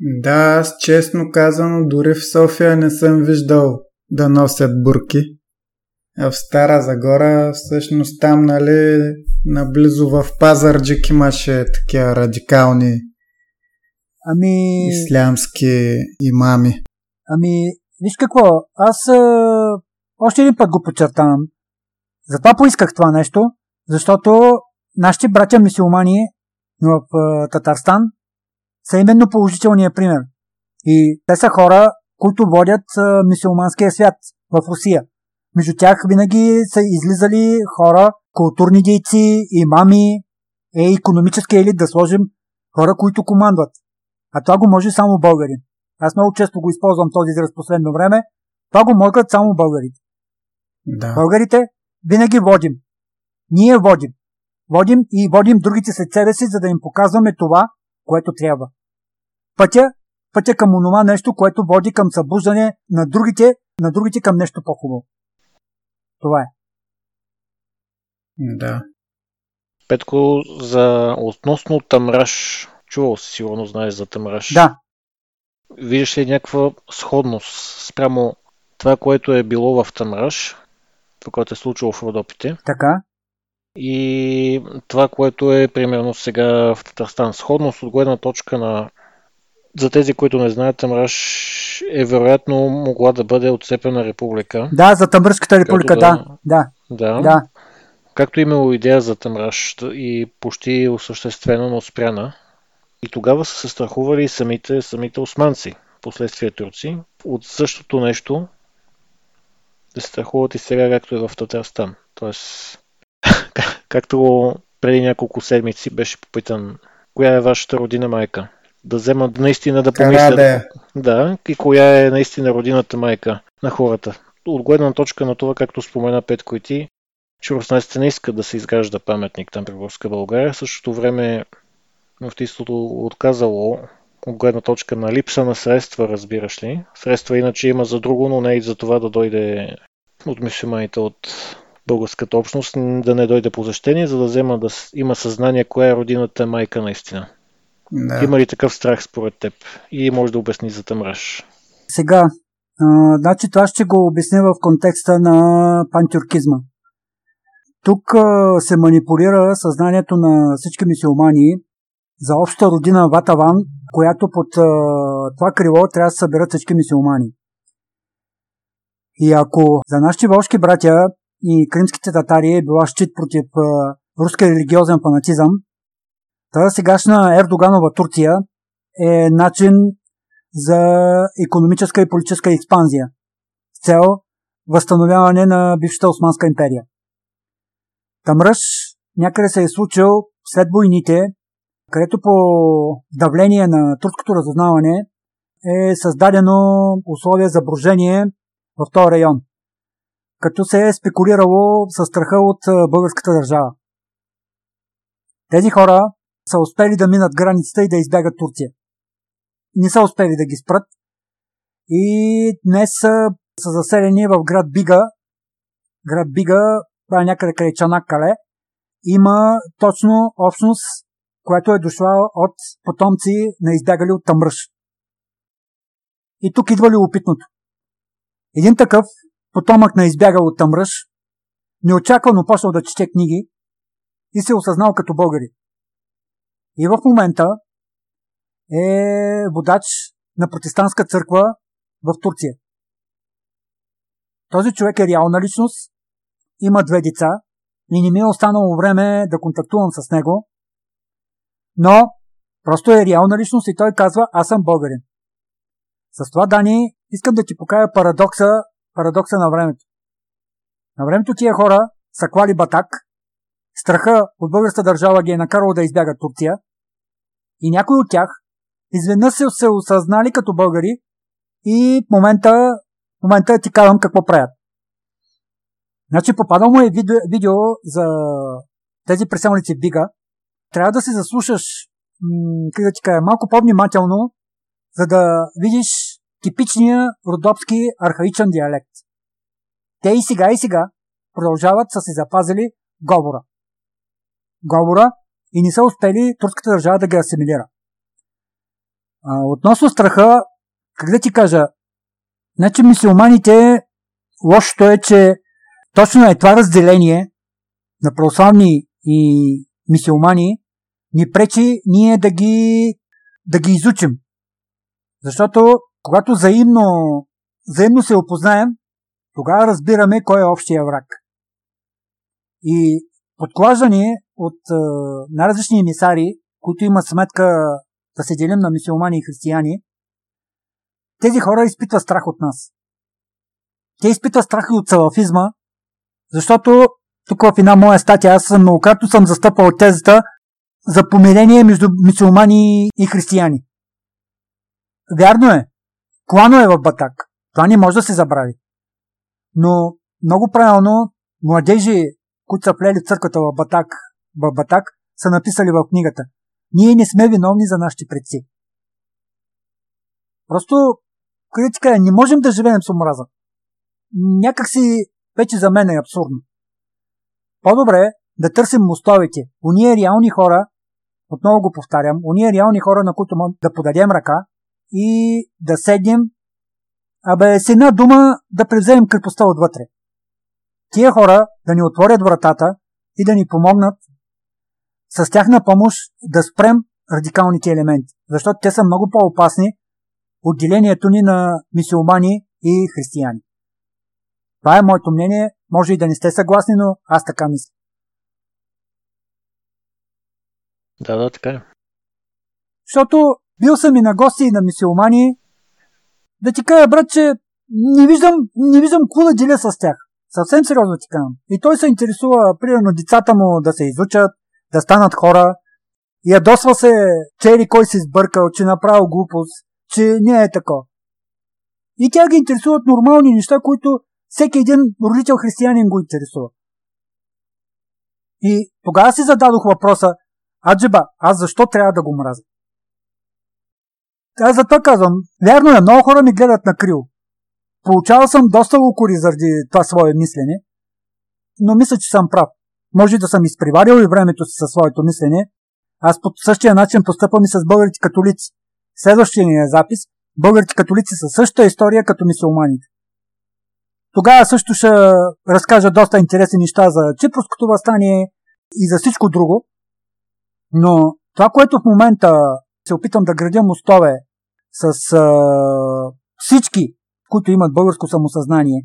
Да, аз честно казано, дори в София не съм виждал да носят бурки. В Стара Загора, всъщност там, нали, наблизо в Пазарджик имаше такива радикални ами... ислямски имами. Ами, виж какво, аз а, още един път го подчертавам. Затова поисках това нещо, защото нашите братя мисиомани в а, Татарстан са именно положителния пример. И те са хора, които водят мисиоманския свят в Русия. Между тях винаги са излизали хора, културни дейци, имами, е економически елит да сложим хора, които командват. А това го може само българин. Аз много често го използвам този израз последно време. Това го могат само българите. Да. Българите винаги водим. Ние водим. Водим и водим другите след себе си, за да им показваме това, което трябва. Пътя, пътя към онова нещо, което води към събуждане на другите, на другите към нещо по-хубаво. Това е. Да. Петко, за относно Тамраш, чувал си сигурно знаеш за Тамраш. Да. Виждаш ли някаква сходност спрямо това, което е било в Тамраш, това, което е случило в Родопите? Така. И това, което е примерно сега в Татарстан. Сходност от гледна точка на за тези, които не знаят, Тамраш е вероятно могла да бъде отцепена република. Да, за Тамръшката република, да. да. Да. Да. Както имало идея за Тамраш и почти осъществено, но спряна. И тогава са се страхували самите, самите османци, последствие турци, от същото нещо да се страхуват и сега, както е в Татарстан. Тоест, както преди няколко седмици беше попитан, коя е вашата родина майка? Да вземат наистина да помислят. Да, да, и коя е наистина родината майка на хората. От гледна точка на това, както спомена Петко и ти, че руснаците не искат да се изгражда паметник там при Борска България. В същото време муфтийството отказало от гледна точка на липса на средства, разбираш ли. Средства иначе има за друго, но не и за това да дойде от мисюманите от българската общност, да не дойде посещение, за да взема да има съзнание коя е родината майка наистина. Да. Има ли такъв страх според теб? И може да обясни за тъмраж. Сега, а, значи това ще го обясня в контекста на пантюркизма. Тук а, се манипулира съзнанието на всички мисиомани за обща родина Ватаван, която под а, това крило трябва да се съберат всички мисиомани. И ако за нашите волшки братя и кримските татари е била щит против а, руския религиозен фанатизъм, тази сегашна Ердоганова Турция е начин за економическа и политическа експанзия с цел възстановяване на бившата Османска империя. Тамръж някъде се е случил след войните, където по давление на турското разузнаване е създадено условие за брожение в този район, като се е спекулирало със страха от българската държава. Тези хора са успели да минат границата и да избягат Турция. Не са успели да ги спрат и днес са, са заселени в град Бига. Град Бига, това е някъде край Чанак-Кале. Има точно общност, която е дошла от потомци на избягали от Тамръж. И тук идва любопитното. Един такъв потомък на избягал от Тамръж неочаквано почнал да чете книги и се осъзнал като българи. И в момента е водач на протестантска църква в Турция. Този човек е реална личност, има две деца и не ми е останало време да контактувам с него, но просто е реална личност и той казва, аз съм българин. С това, Дани, искам да ти покая парадокса, парадокса на времето. На времето тия хора са клали батак, страха от българската държава ги е накарал да избягат Турция и някои от тях изведнъж се, се осъзнали като българи и в момента, в момента ти казвам какво правят. Значи попадал му е видео, видео за тези преселници Бига. Трябва да се заслушаш, м- да ти кажа, малко по-внимателно, за да видиш типичния родопски архаичен диалект. Те и сега и сега продължават са се запазили говора. Говора и не са успели турската държава да ги асимилира. А, относно страха, как да ти кажа, значи мисиоманите, лошото е, че точно е това разделение на православни и мисиомани ни пречи ние да ги, да ги изучим. Защото когато взаимно, взаимно се опознаем, тогава разбираме кой е общия враг. И подклаждане от е, най-различни емисари, които имат сметка да се делим на мисиомани и християни, тези хора изпитват страх от нас. Те изпитват страх и от салафизма, защото тук в една моя статия аз съм многократно съм застъпал тезата за помирение между мусулмани и християни. Вярно е, клано е в Батак. Това не може да се забрави. Но много правилно младежи, които са влели в църквата в Батак, в Батак, са написали в книгата. Ние не сме виновни за нашите предци. Просто критика е, не можем да живеем с омраза. Някак си вече за мен е абсурдно. По-добре да търсим мостовете. Уния реални хора, отново го повтарям, уния реални хора, на които да подадем ръка и да седнем, абе с една дума да превземем крепостта отвътре. Тия хора да ни отворят вратата и да ни помогнат с тяхна помощ да спрем радикалните елементи, защото те са много по-опасни от делението ни на мисиомани и християни. Това е моето мнение. Може и да не сте съгласни, но аз така мисля. Да, да, така е. Защото бил съм и на гости и на мисиомани. Да ти кажа, брат, че не виждам, не виждам да деля с тях. Съвсем сериозно ти казвам. И той се интересува, примерно, децата му да се изучат, да станат хора. Ядосва се, че или кой се сбъркал, че направил глупост, че не е тако. И тя ги интересуват нормални неща, които всеки един родител християнин го интересува. И тогава си зададох въпроса, аджеба, аз защо трябва да го мразя? Аз зато казвам, вярно е, много хора ми гледат на крил. Получавал съм доста укори заради това свое мислене, но мисля, че съм прав. Може да съм изприварил и времето си със своето мислене. Аз по същия начин постъпвам и с българите католици. Следващия ни е запис. Българите католици са същата история като мисулманите. Тогава също ще разкажа доста интересни неща за Чипровското възстание и за всичко друго. Но това, което в момента се опитам да градя мостове с а, всички, които имат българско самосъзнание,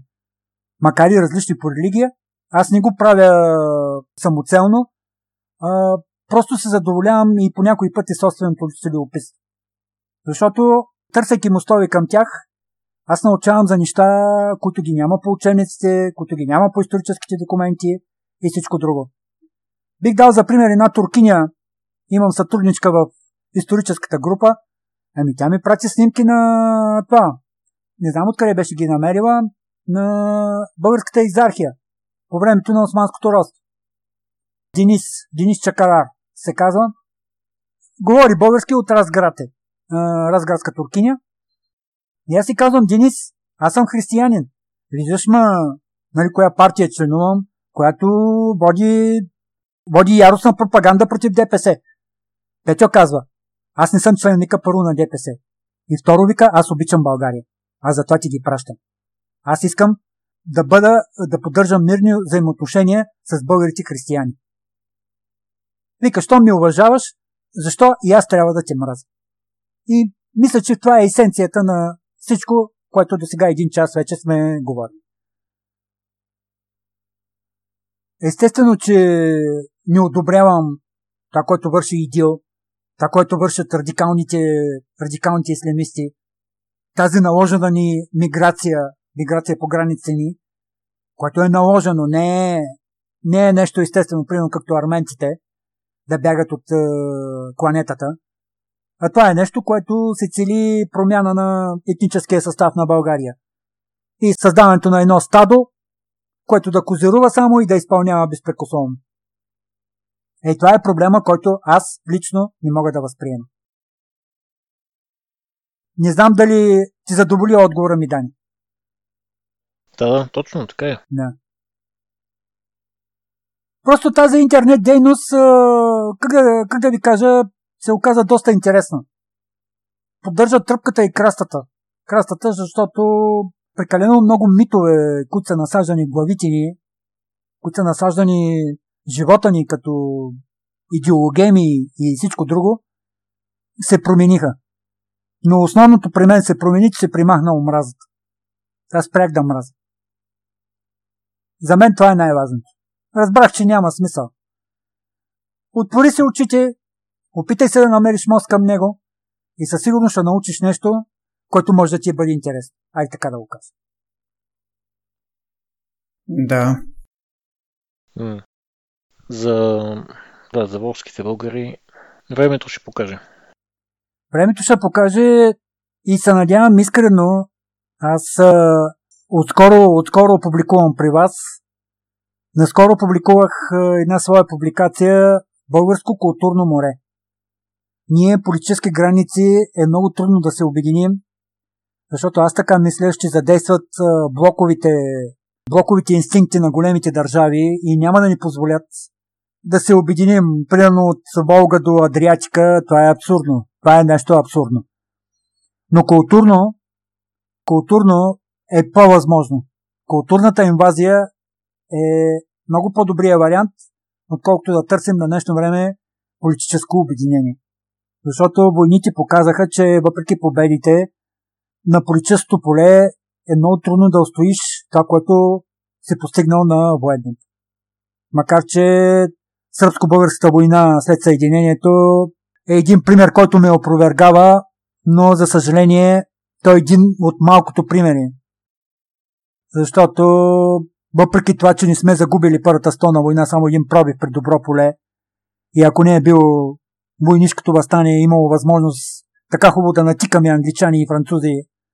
макар и различни по религия, аз не го правя самоцелно, а, просто се задоволявам и по някой път и собственото си опис. Защото, търсейки мостове към тях, аз научавам за неща, които ги няма по учениците, които ги няма по историческите документи и всичко друго. Бих дал за пример една туркиня, имам сътрудничка в историческата група, ами тя ми прати снимки на това. Не знам откъде беше ги намерила, на българската изархия по времето на Османското робство. Денис, Денис Чакарар се казва. Говори български от Разград. Разградска туркиня. И аз си казвам, Денис, аз съм християнин. Виждаш ма, нали, коя партия членувам, която води, води яростна пропаганда против ДПС. Петьо казва, аз не съм член вика първо на ДПС. И второ вика, аз обичам България. Аз затова ти ги пращам. Аз искам да бъда, да поддържам мирни взаимоотношения с българите християни. Вика, що ми уважаваш, защо и аз трябва да те мразя? И мисля, че това е есенцията на всичко, което до сега един час вече сме говорили. Естествено, че не одобрявам това, което върши ИДИЛ, това, което вършат радикалните, радикалните ислямисти, тази наложена ни миграция, миграция по границите ни, което е наложено, не е, не е нещо естествено, примерно както арменците, да бягат от е, планетата. А това е нещо, което се цели промяна на етническия състав на България. И създаването на едно стадо, което да козирува само и да изпълнява безпрекословно. Е, това е проблема, който аз лично не мога да възприема. Не знам дали ти задоволи отговора ми, Дани. Да, да, точно така е. Да. Просто тази интернет дейност, как да, как да ви кажа, се оказа доста интересна. Поддържа тръпката и крастата. Крастата, защото прекалено много митове, които са насаждани в главите ни, които са насаждани живота ни като идеологеми и всичко друго, се промениха. Но основното при мен се промени, че се примахна омразата. Аз спрях да мразя. За мен това е най-важното. Разбрах, че няма смисъл. Отвори се очите, опитай се да намериш мост към него и със сигурност ще научиш нещо, което може да ти бъде интересно. Ай така да го кажа. Да. За, да, за волските българи времето ще покаже. Времето ще покаже и се надявам искрено. Аз а, отскоро, отскоро публикувам при вас. Наскоро публикувах а, една своя публикация Българско културно море. Ние, политически граници, е много трудно да се обединим, защото аз така мисля, ще задействат а, блоковите, блоковите инстинкти на големите държави и няма да ни позволят да се обединим, примерно от Волга до Адриатика, това е абсурдно. Това е нещо абсурдно. Но културно, културно е по-възможно. Културната инвазия е много по-добрия вариант, отколкото да търсим на днешно време политическо обединение. Защото войните показаха, че въпреки победите на политическото поле е много трудно да устоиш това, което се постигнал на военното. Макар, че сръбско-българската война след Съединението е един пример, който ме опровергава, но за съжаление той е един от малкото примери. Защото въпреки това, че не сме загубили Първата стона война, само един пробив при добро поле, и ако не е бил войнишкото възстание, е имало възможност така хубаво да натикаме англичани и французи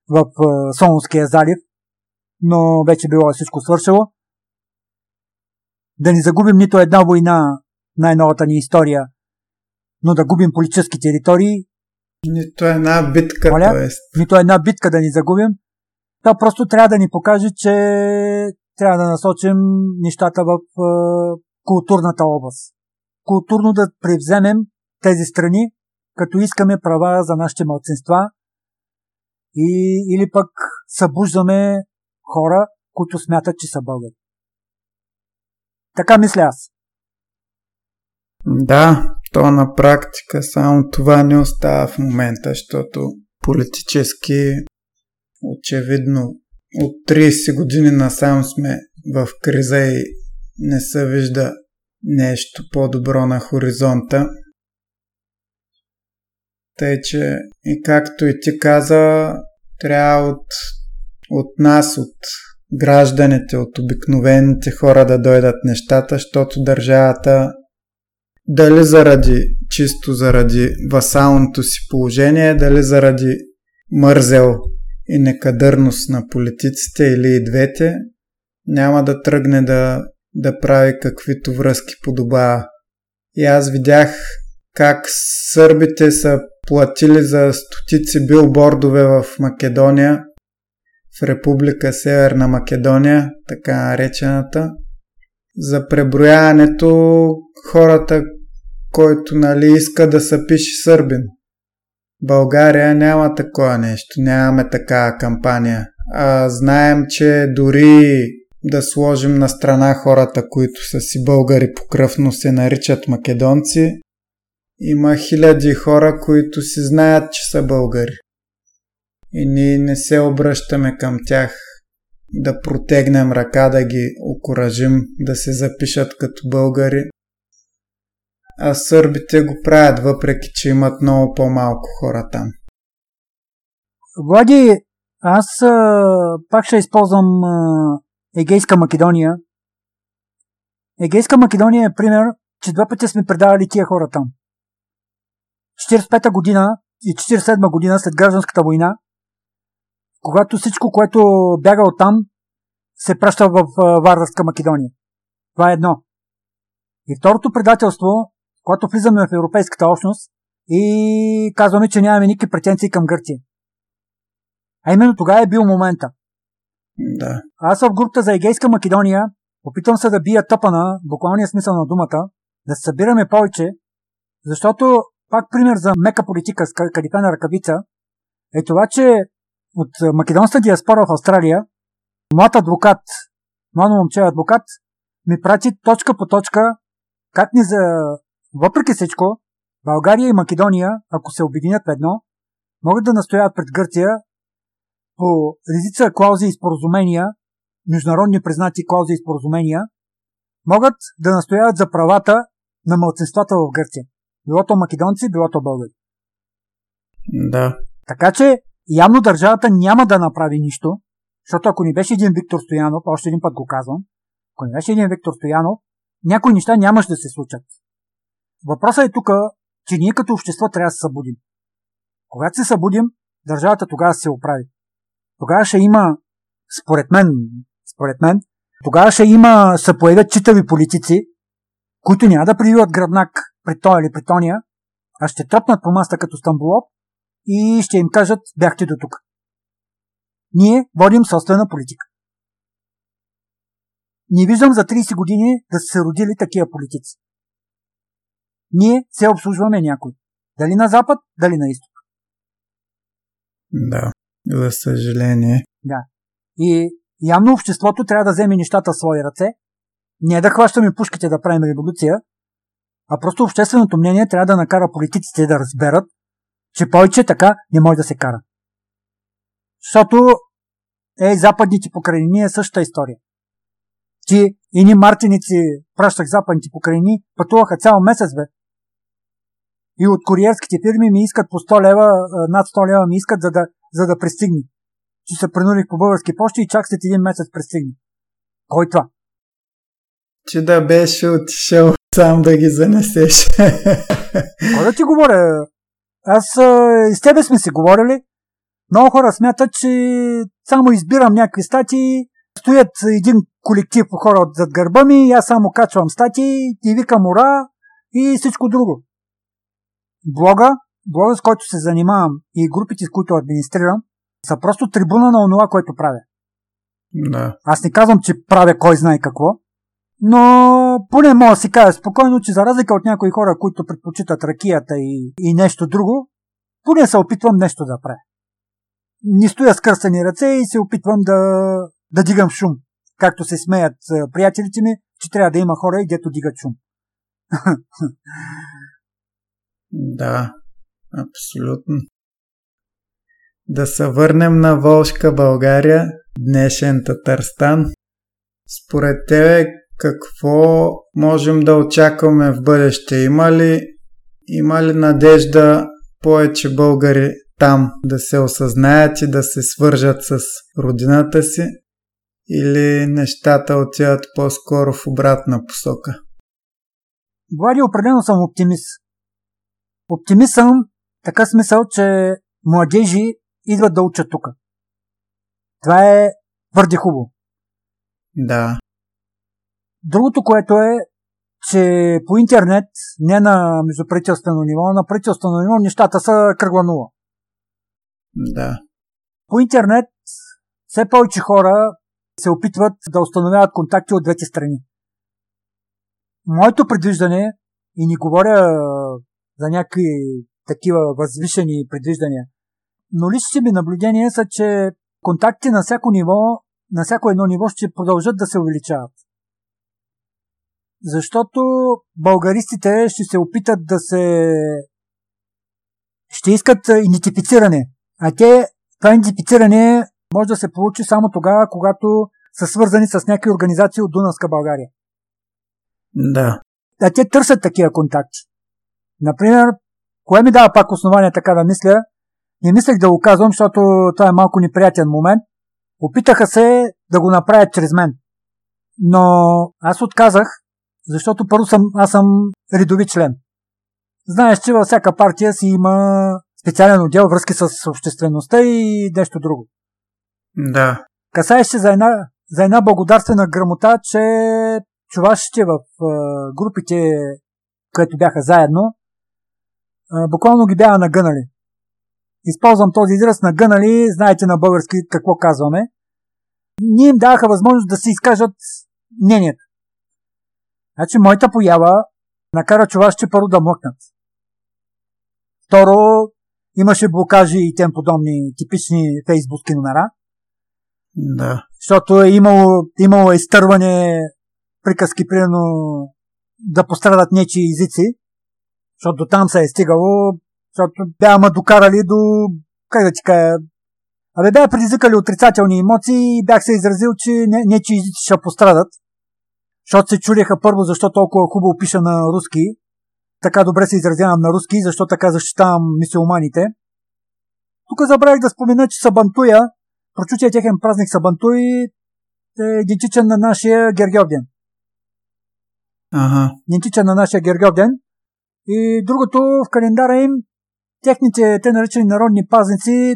в Солонския залив, но вече било всичко свършило. Да не загубим нито една война, най-новата ни история, но да губим политически територии. Нито една битка, Моля? т.е. Нито една битка да ни загубим. Това просто трябва да ни покаже, че трябва да насочим нещата в е, културната област. Културно да превземем тези страни, като искаме права за нашите младсинства и, или пък събуждаме хора, които смятат, че са българи. Така мисля аз. Да, то на практика само това не остава в момента, защото политически очевидно от 30 години насам сме в криза и не се вижда нещо по-добро на хоризонта. Тъй, че и както и ти каза, трябва от, от нас, от гражданите, от обикновените хора да дойдат нещата, защото държавата дали заради чисто заради васалното си положение, дали заради мързел и некадърност на политиците или и двете, няма да тръгне да, да прави каквито връзки подобава. И аз видях как сърбите са платили за стотици билбордове в Македония, в Република Северна Македония, така наречената, за преброяването хората, който нали, иска да се пише сърбин. България няма такова нещо, нямаме такава кампания. А, знаем, че дори да сложим на страна хората, които са си българи по кръв, но се наричат македонци, има хиляди хора, които си знаят, че са българи. И ние не се обръщаме към тях да протегнем ръка, да ги окоръжим да се запишат като българи. А сърбите го правят, въпреки че имат много по-малко хора там. Влади, аз а, пак ще използвам а, Егейска Македония. Егейска Македония е пример, че два пъти сме предавали тия хора там. 45-та година и 47-та година след гражданската война, когато всичко, което бяга от там, се праща в Вардарска Македония. Това е едно. И второто предателство, когато влизаме в Европейската общност и казваме, че нямаме никакви претенции към Гърция. А именно тогава е бил момента. Да. Аз в групата за Егейска Македония опитвам се да бия тъпана, буквалния смисъл на думата, да се събираме повече, защото пак пример за мека политика с кадифена ръкавица е това, че от македонската диаспора в Австралия млад адвокат, младо момче адвокат, ми прати точка по точка как ни за... Въпреки всичко, България и Македония, ако се обединят в едно, могат да настояват пред Гърция по редица клаузи и споразумения, международни признати клаузи и споразумения, могат да настояват за правата на младсинствата в Гърция. Било то македонци, било то българи. Да. Така че явно държавата няма да направи нищо, защото ако не беше един Виктор Стоянов, още един път го казвам, ако не беше един Виктор Стоянов, някои неща нямаше да се случат. Въпросът е тук, че ние като общество трябва да се събудим. Когато се събудим, държавата тогава се оправи. Тогава ще има, според мен, според мен, тогава ще има, се появят читави политици, които няма да прививат гръбнак при той или при тония, а ще тръпнат по маста като Стамбулов и ще им кажат бяхте до тук. Ние водим собствена политика. Не виждам за 30 години да са се родили такива политици. Ние се обслужваме някой. Дали на запад, дали на изток. Да, за съжаление. Да. И явно обществото трябва да вземе нещата в свои ръце. Не да хващаме пушките да правим революция, а просто общественото мнение трябва да накара политиците да разберат, че повече така не може да се кара. Защото е, западните покрайнини е същата история. Ти и ни мартиници пращах западните покрайни, пътуваха цял месец, бе. И от куриерските фирми ми искат по 100 лева, над 100 лева ми искат, за да, за да пристигне. Че се принудих по български почти и чак след един месец пристигне. Кой това? Че да беше отишъл сам да ги занесеш. Кой да ти говоря? Аз и с тебе сме си говорили. Много хора смятат, че само избирам някакви статии, стоят един колектив хора зад гърба ми, аз само качвам статии и викам ура и всичко друго. Блога, блога с който се занимавам и групите, с които администрирам, са просто трибуна на онова, което правя. Да. Аз не казвам, че правя кой знае какво, но поне мога да си кажа спокойно, че за разлика от някои хора, които предпочитат ракията и, и нещо друго, поне се опитвам нещо да правя. Не стоя с кръстени ръце и се опитвам да, да дигам шум. Както се смеят приятелите ми, че трябва да има хора и дето дигат шум. Да, абсолютно. Да се върнем на Волшка България, днешен Татарстан. Според тебе какво можем да очакваме в бъдеще? Има ли, има ли надежда повече българи там да се осъзнаят и да се свържат с родината си? Или нещата отиват по-скоро в обратна посока? Влади, определено съм оптимист. Оптимист съм така смисъл, че младежи идват да учат тук. Това е твърде хубаво. Да. Другото, което е, че по интернет, не на междуправителствено ниво, на правителствено ниво, нещата са кръгла нула. Да. По интернет все повече хора се опитват да установяват контакти от двете страни. Моето предвиждане, и не говоря за някакви такива възвишени предвиждания, но личните ми наблюдения са, че контакти на всяко ниво, на всяко едно ниво ще продължат да се увеличават. Защото българистите ще се опитат да се... ще искат идентифициране. А те, това идентифициране може да се получи само тогава, когато са свързани с някакви организации от Дунавска България. Да. А те търсят такива контакти. Например, кое ми дава пак основание така да мисля, не мислех да го казвам, защото това е малко неприятен момент. Опитаха се да го направят чрез мен. Но аз отказах, защото първо съм, аз съм редови член. Знаеш, че във всяка партия си има специален отдел връзки с обществеността и нещо друго. Да. Касаеше за една, за една благодарствена грамота, че чувашите в групите, които бяха заедно, буквално ги бяха нагънали. Използвам този израз нагънали, знаете на български какво казваме. Ние им даваха възможност да се изкажат мнението. Значи моята поява накара чувашите първо да млъкнат. Второ, имаше блокажи и тем подобни типични фейсбуски номера. Да. Защото е имало, имало изтърване приказки, примерно да пострадат нечи езици, защото до там се е стигало, защото бяха ма докарали до, как да ти кажа, Абе бяха предизвикали отрицателни емоции и бях се изразил, че не, не че езици ще пострадат. Защото се чудеха първо, защо толкова хубаво пиша на руски. Така добре се изразявам на руски, защо така защитавам мисиоманите. Тук забравих да спомена, че Сабантуя, прочутия техен празник Сабантуй, е идентичен на нашия Гергьовден. Ага. Идентичен на нашия Гергьовден. И другото в календара им, техните те наречени народни празници,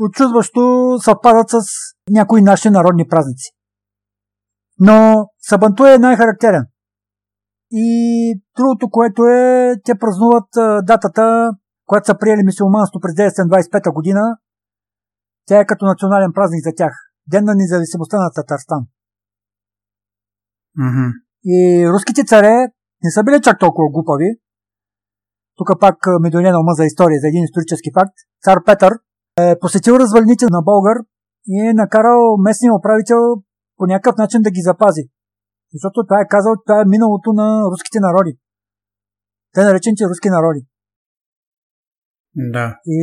очудващо съвпадат с някои наши народни празници. Но Сабанту е най-характерен. И другото, което е, те празнуват датата, която са приели мисиоманство през 1925 година. Тя е като национален празник за тях. Ден на независимостта на Татарстан. Mm-hmm. И руските царе не са били чак толкова глупави. Тук пак ми дойде на ума за история, за един исторически факт. Цар Петър е посетил развалините на Българ и е накарал местния управител по някакъв начин да ги запази. Защото това е казал, това е миналото на руските народи. Те наречените руски народи. Да. И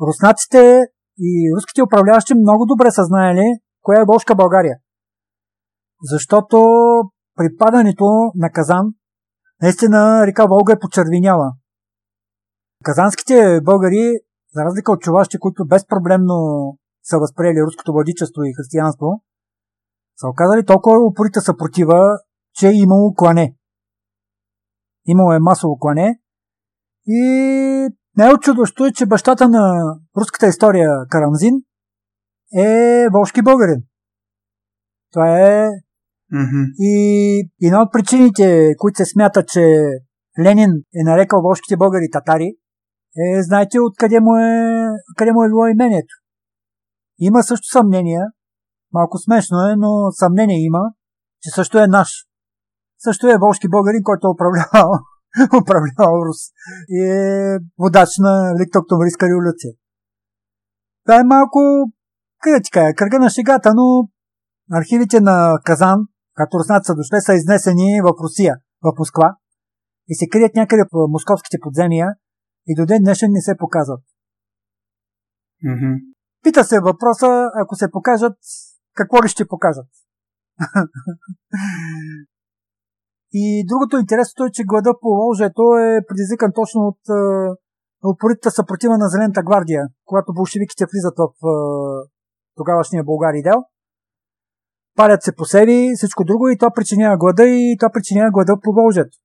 руснаците и руските управляващи много добре са знаели кое е Волшка България. защото при падането на Казан, наистина река Волга е почервеняла. Казанските българи, за разлика от чувашите, които безпроблемно са възприели руското владичество и християнство, са оказали толкова упорита съпротива, че е имало клане. Имало е масово клане и най-очудващо е, че бащата на руската история Карамзин е волшки българин. Това е Mm-hmm. и една от причините, които се смята, че Ленин е нарекал волшките българи татари, е, знаете откъде му е, къде му е било имението. Има също съмнение, малко смешно е, но съмнение има, че също е наш. Също е волшки българин, който е управлявал, управлявал Рус и е водач на Великата революция. Това е малко, къде ти кажа, кръга на шегата, но архивите на Казан, като руснаци са дошли, са изнесени в Русия, в Москва и се крият някъде по московските подземия и до ден днешен не се показват. Mm-hmm. Пита се въпроса, ако се покажат, какво ли ще покажат? и другото интересното е, че глада по Волжето е предизвикан точно от е, упоритата съпротива на Зелената гвардия, когато болшевиките влизат в е, тогавашния Българи дел. Палят се по себе всичко друго и това причинява глада и това причинява глада по Волжето.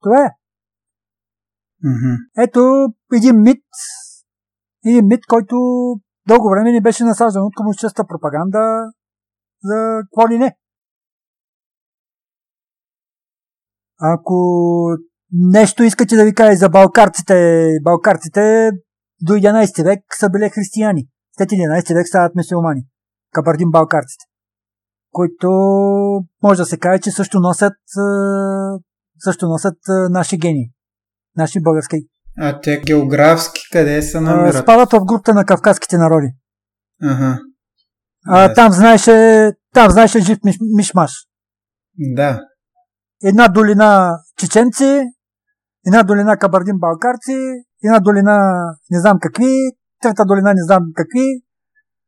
Това е. Mm-hmm. Ето един мит, един мит, който дълго време не беше насаждан от комунистическата пропаганда за какво ли не. Ако нещо искате да ви кажа за балкарците, балкарците до 11 век са били християни. След 11 век стават мусулмани. Кабардин балкарците. Които може да се каже, че също носят, също носят наши гени. Наши български. А те географски къде се А, намират? Спадат в групата на кавказските народи. Ага. А, Да. там знаеше, там знаеше жив миш, мишмаш. Да. Една долина чеченци, една долина кабардин балкарци, една долина не знам какви, трета долина не знам какви.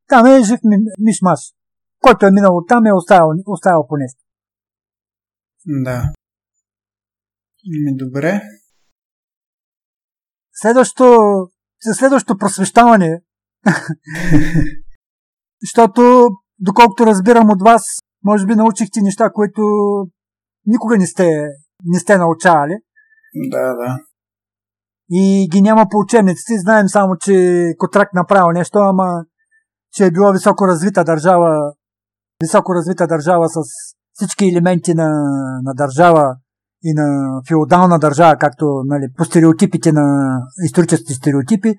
Там е жив ми- мишмаш. Който е минал там е оставил, оставил по нещо. Да. Ами, добре. Следващото, следващото просвещаване, защото, доколкото разбирам от вас, може би научихте неща, които никога не сте, не сте научавали Да, да. и ги няма по учебниците. Знаем само, че Котрак направил нещо, ама че е била високо развита държава, високо развита държава с всички елементи на, на държава и на феодална държава, както нали, по стереотипите на историческите стереотипи.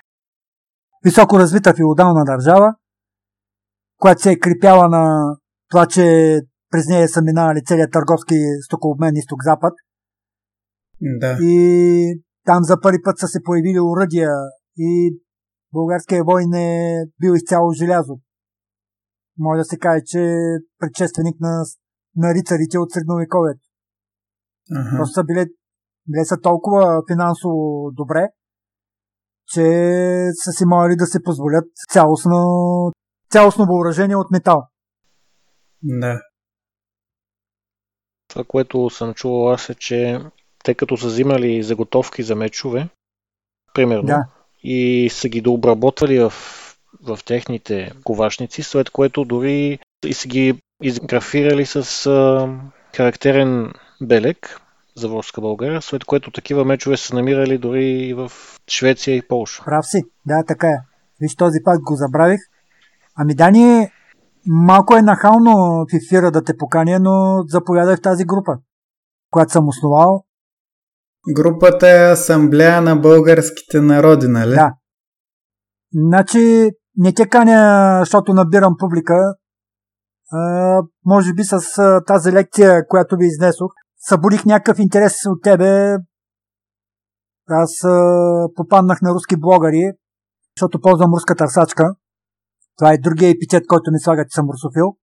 Високо развита феодална държава, която се е крепяла на това, че през нея са минавали целият търговски стокообмен изток-запад. Да. И там за първи път са се появили уръдия и българския войн е бил изцяло желязо. Може да се каже, че е предшественик на, на рицарите от средновековието. Ага. Просто са били, били са толкова финансово добре, че са си могли да се позволят цялостно, цялостно въоръжение от метал. Да. Това, което съм чувал аз е, че те като са взимали заготовки за мечове, примерно, Да. и са ги дообработвали в, в техните ковашници, след което дори и са ги изграфирали с а, характерен белег за Волжска България, след което такива мечове са намирали дори и в Швеция и Полша. Прав си. Да, така е. Виж, този път го забравих. Ами Дани, малко е нахално в ефира да те поканя, но заповядай в тази група, която съм основал. Групата е Асамблея на българските народи, нали? Да. Значи, не те каня, защото набирам публика. А, може би с а, тази лекция, която ви изнесох, събудих някакъв интерес от тебе. Аз а, попаднах на руски блогъри, защото ползвам руска търсачка. Това е другия епитет, който ми слагат, че съм русофил.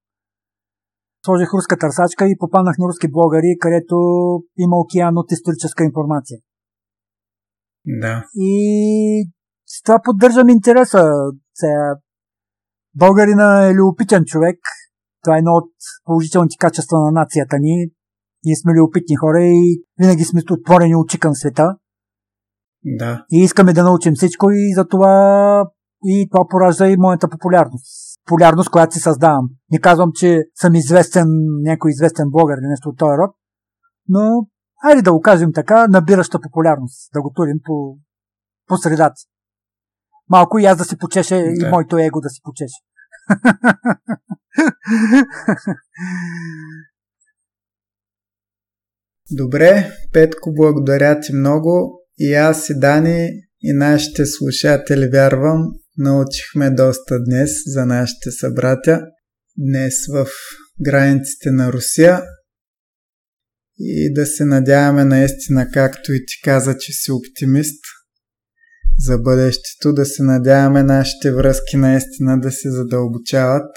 Сложих руска търсачка и попаднах на руски блогъри, където има океан от историческа информация. Да. И с това поддържам интереса. Сега, българина е любопитен човек Това е едно от положителните качества на нацията ни. Ние сме любопитни хора и винаги сме отворени очи към света. Да. И искаме да научим всичко и за това и това поражда и моята популярност. Популярност, която си създавам. Не казвам, че съм известен, някой известен блогър или нещо от този род, но айде да го кажем така, набираща популярност, да го турим по, по средата. Малко и аз да си почеше, да. и моето его да си почеше. Добре, Петко, благодаря ти много. И аз и Дани и нашите слушатели, вярвам, научихме доста днес за нашите събратя. Днес в границите на Русия. И да се надяваме наистина, както и ти каза, че си оптимист за бъдещето, да се надяваме нашите връзки наистина да се задълбочават.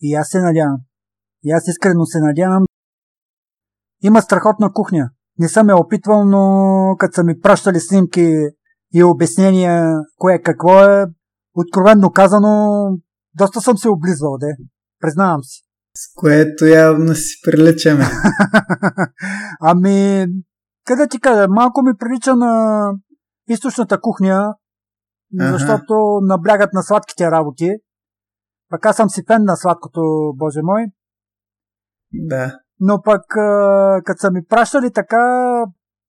И аз се надявам. И аз искрено се надявам. Има страхотна кухня. Не съм я опитвал, но като са ми пращали снимки и обяснения кое какво е, откровенно казано, доста съм се облизвал, де. Признавам си. С което явно си приличаме. ами, къде ти кажа, малко ми прилича на източната кухня, ага. защото наблягат на сладките работи. Пък аз съм си фен на сладкото, боже мой. Да. Но пък, като са ми пращали така,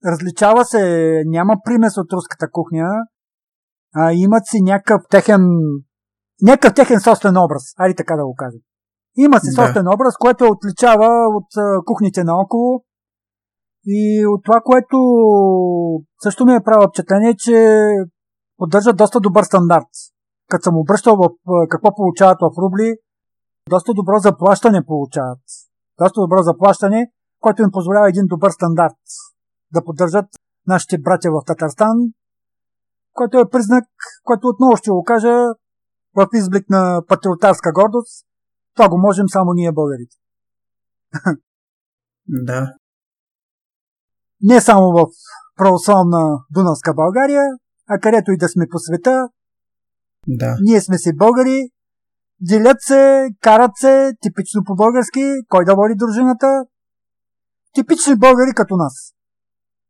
различава се, няма примес от руската кухня, а имат си някакъв техен, някакъв техен собствен образ, айде така да го кажем. Има си собствен да. образ, което отличава от кухните наоколо и от това, което също ми е правило впечатление, че поддържа доста добър стандарт. Като съм обръщал в какво получават в рубли, доста добро заплащане получават. Доста добро заплащане, което им позволява един добър стандарт да поддържат нашите братя в Татарстан, който е признак, който отново ще го кажа в изблик на патриотарска гордост. Това го можем само ние българите. Да. Не само в православна Дунавска България, а където и да сме по света, да. ние сме си българи, делят се, карат се, типично по-български, кой да води дружината. Типични българи като нас.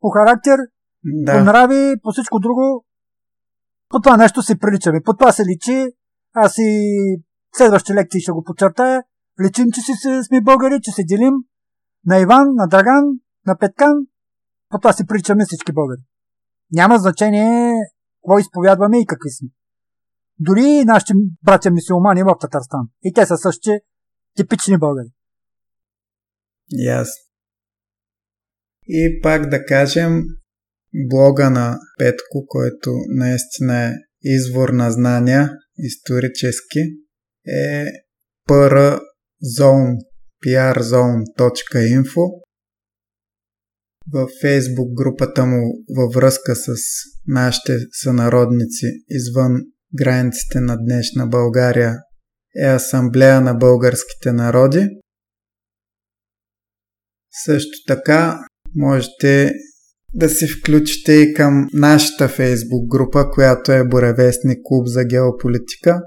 По характер, да. по нрави, по всичко друго. По това нещо си приличаме. По това се личи. Аз и следващите лекции ще го подчертая. Личим, че си сме българи, че се делим на Иван, на Драган, на Петкан. По това си приличаме всички българи. Няма значение какво изповядваме и какви сме. Дори нашите братя мисиомани в Татарстан. И те са същи типични българи. Ясно. И пак да кажем, блога на Петко, който наистина е извор на знания исторически, е przone, przone.info. В фейсбук групата му във връзка с нашите сънародници извън границите на днешна България е Асамблея на българските народи. Също така можете да се включите и към нашата фейсбук група, която е Буревестник клуб за геополитика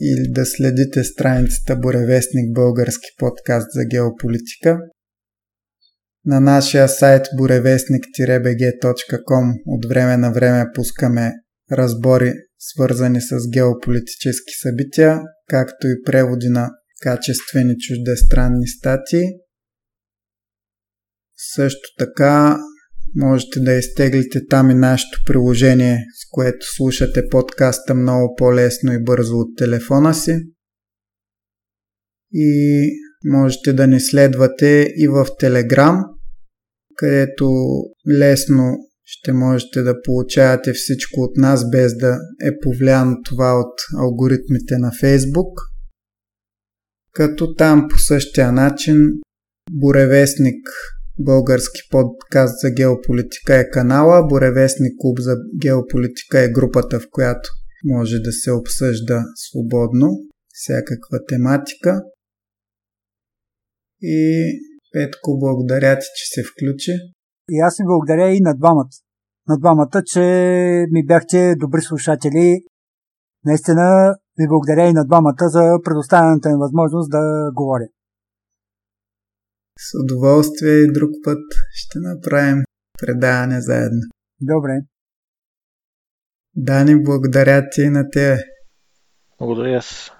или да следите страницата Буревестник български подкаст за геополитика. На нашия сайт burevestnik-bg.com от време на време пускаме разбори свързани с геополитически събития, както и преводи на качествени чуждестранни статии. Също така можете да изтеглите там и нашето приложение, с което слушате подкаста много по-лесно и бързо от телефона си. И можете да ни следвате и в Telegram, където лесно ще можете да получавате всичко от нас без да е повлияно това от алгоритмите на Фейсбук. Като там по същия начин Буревестник български подкаст за геополитика е канала, Буревестник клуб за геополитика е групата, в която може да се обсъжда свободно всякаква тематика. И Петко, благодаря ти, че се включи. И аз ви благодаря и на двамата. На двамата, че ми бяхте добри слушатели. Наистина Ви благодаря и на двамата за предоставената им възможност да говоря. С удоволствие и друг път ще направим предаване заедно. Добре. Дани, благодаря ти и на тебе. Благодаря аз.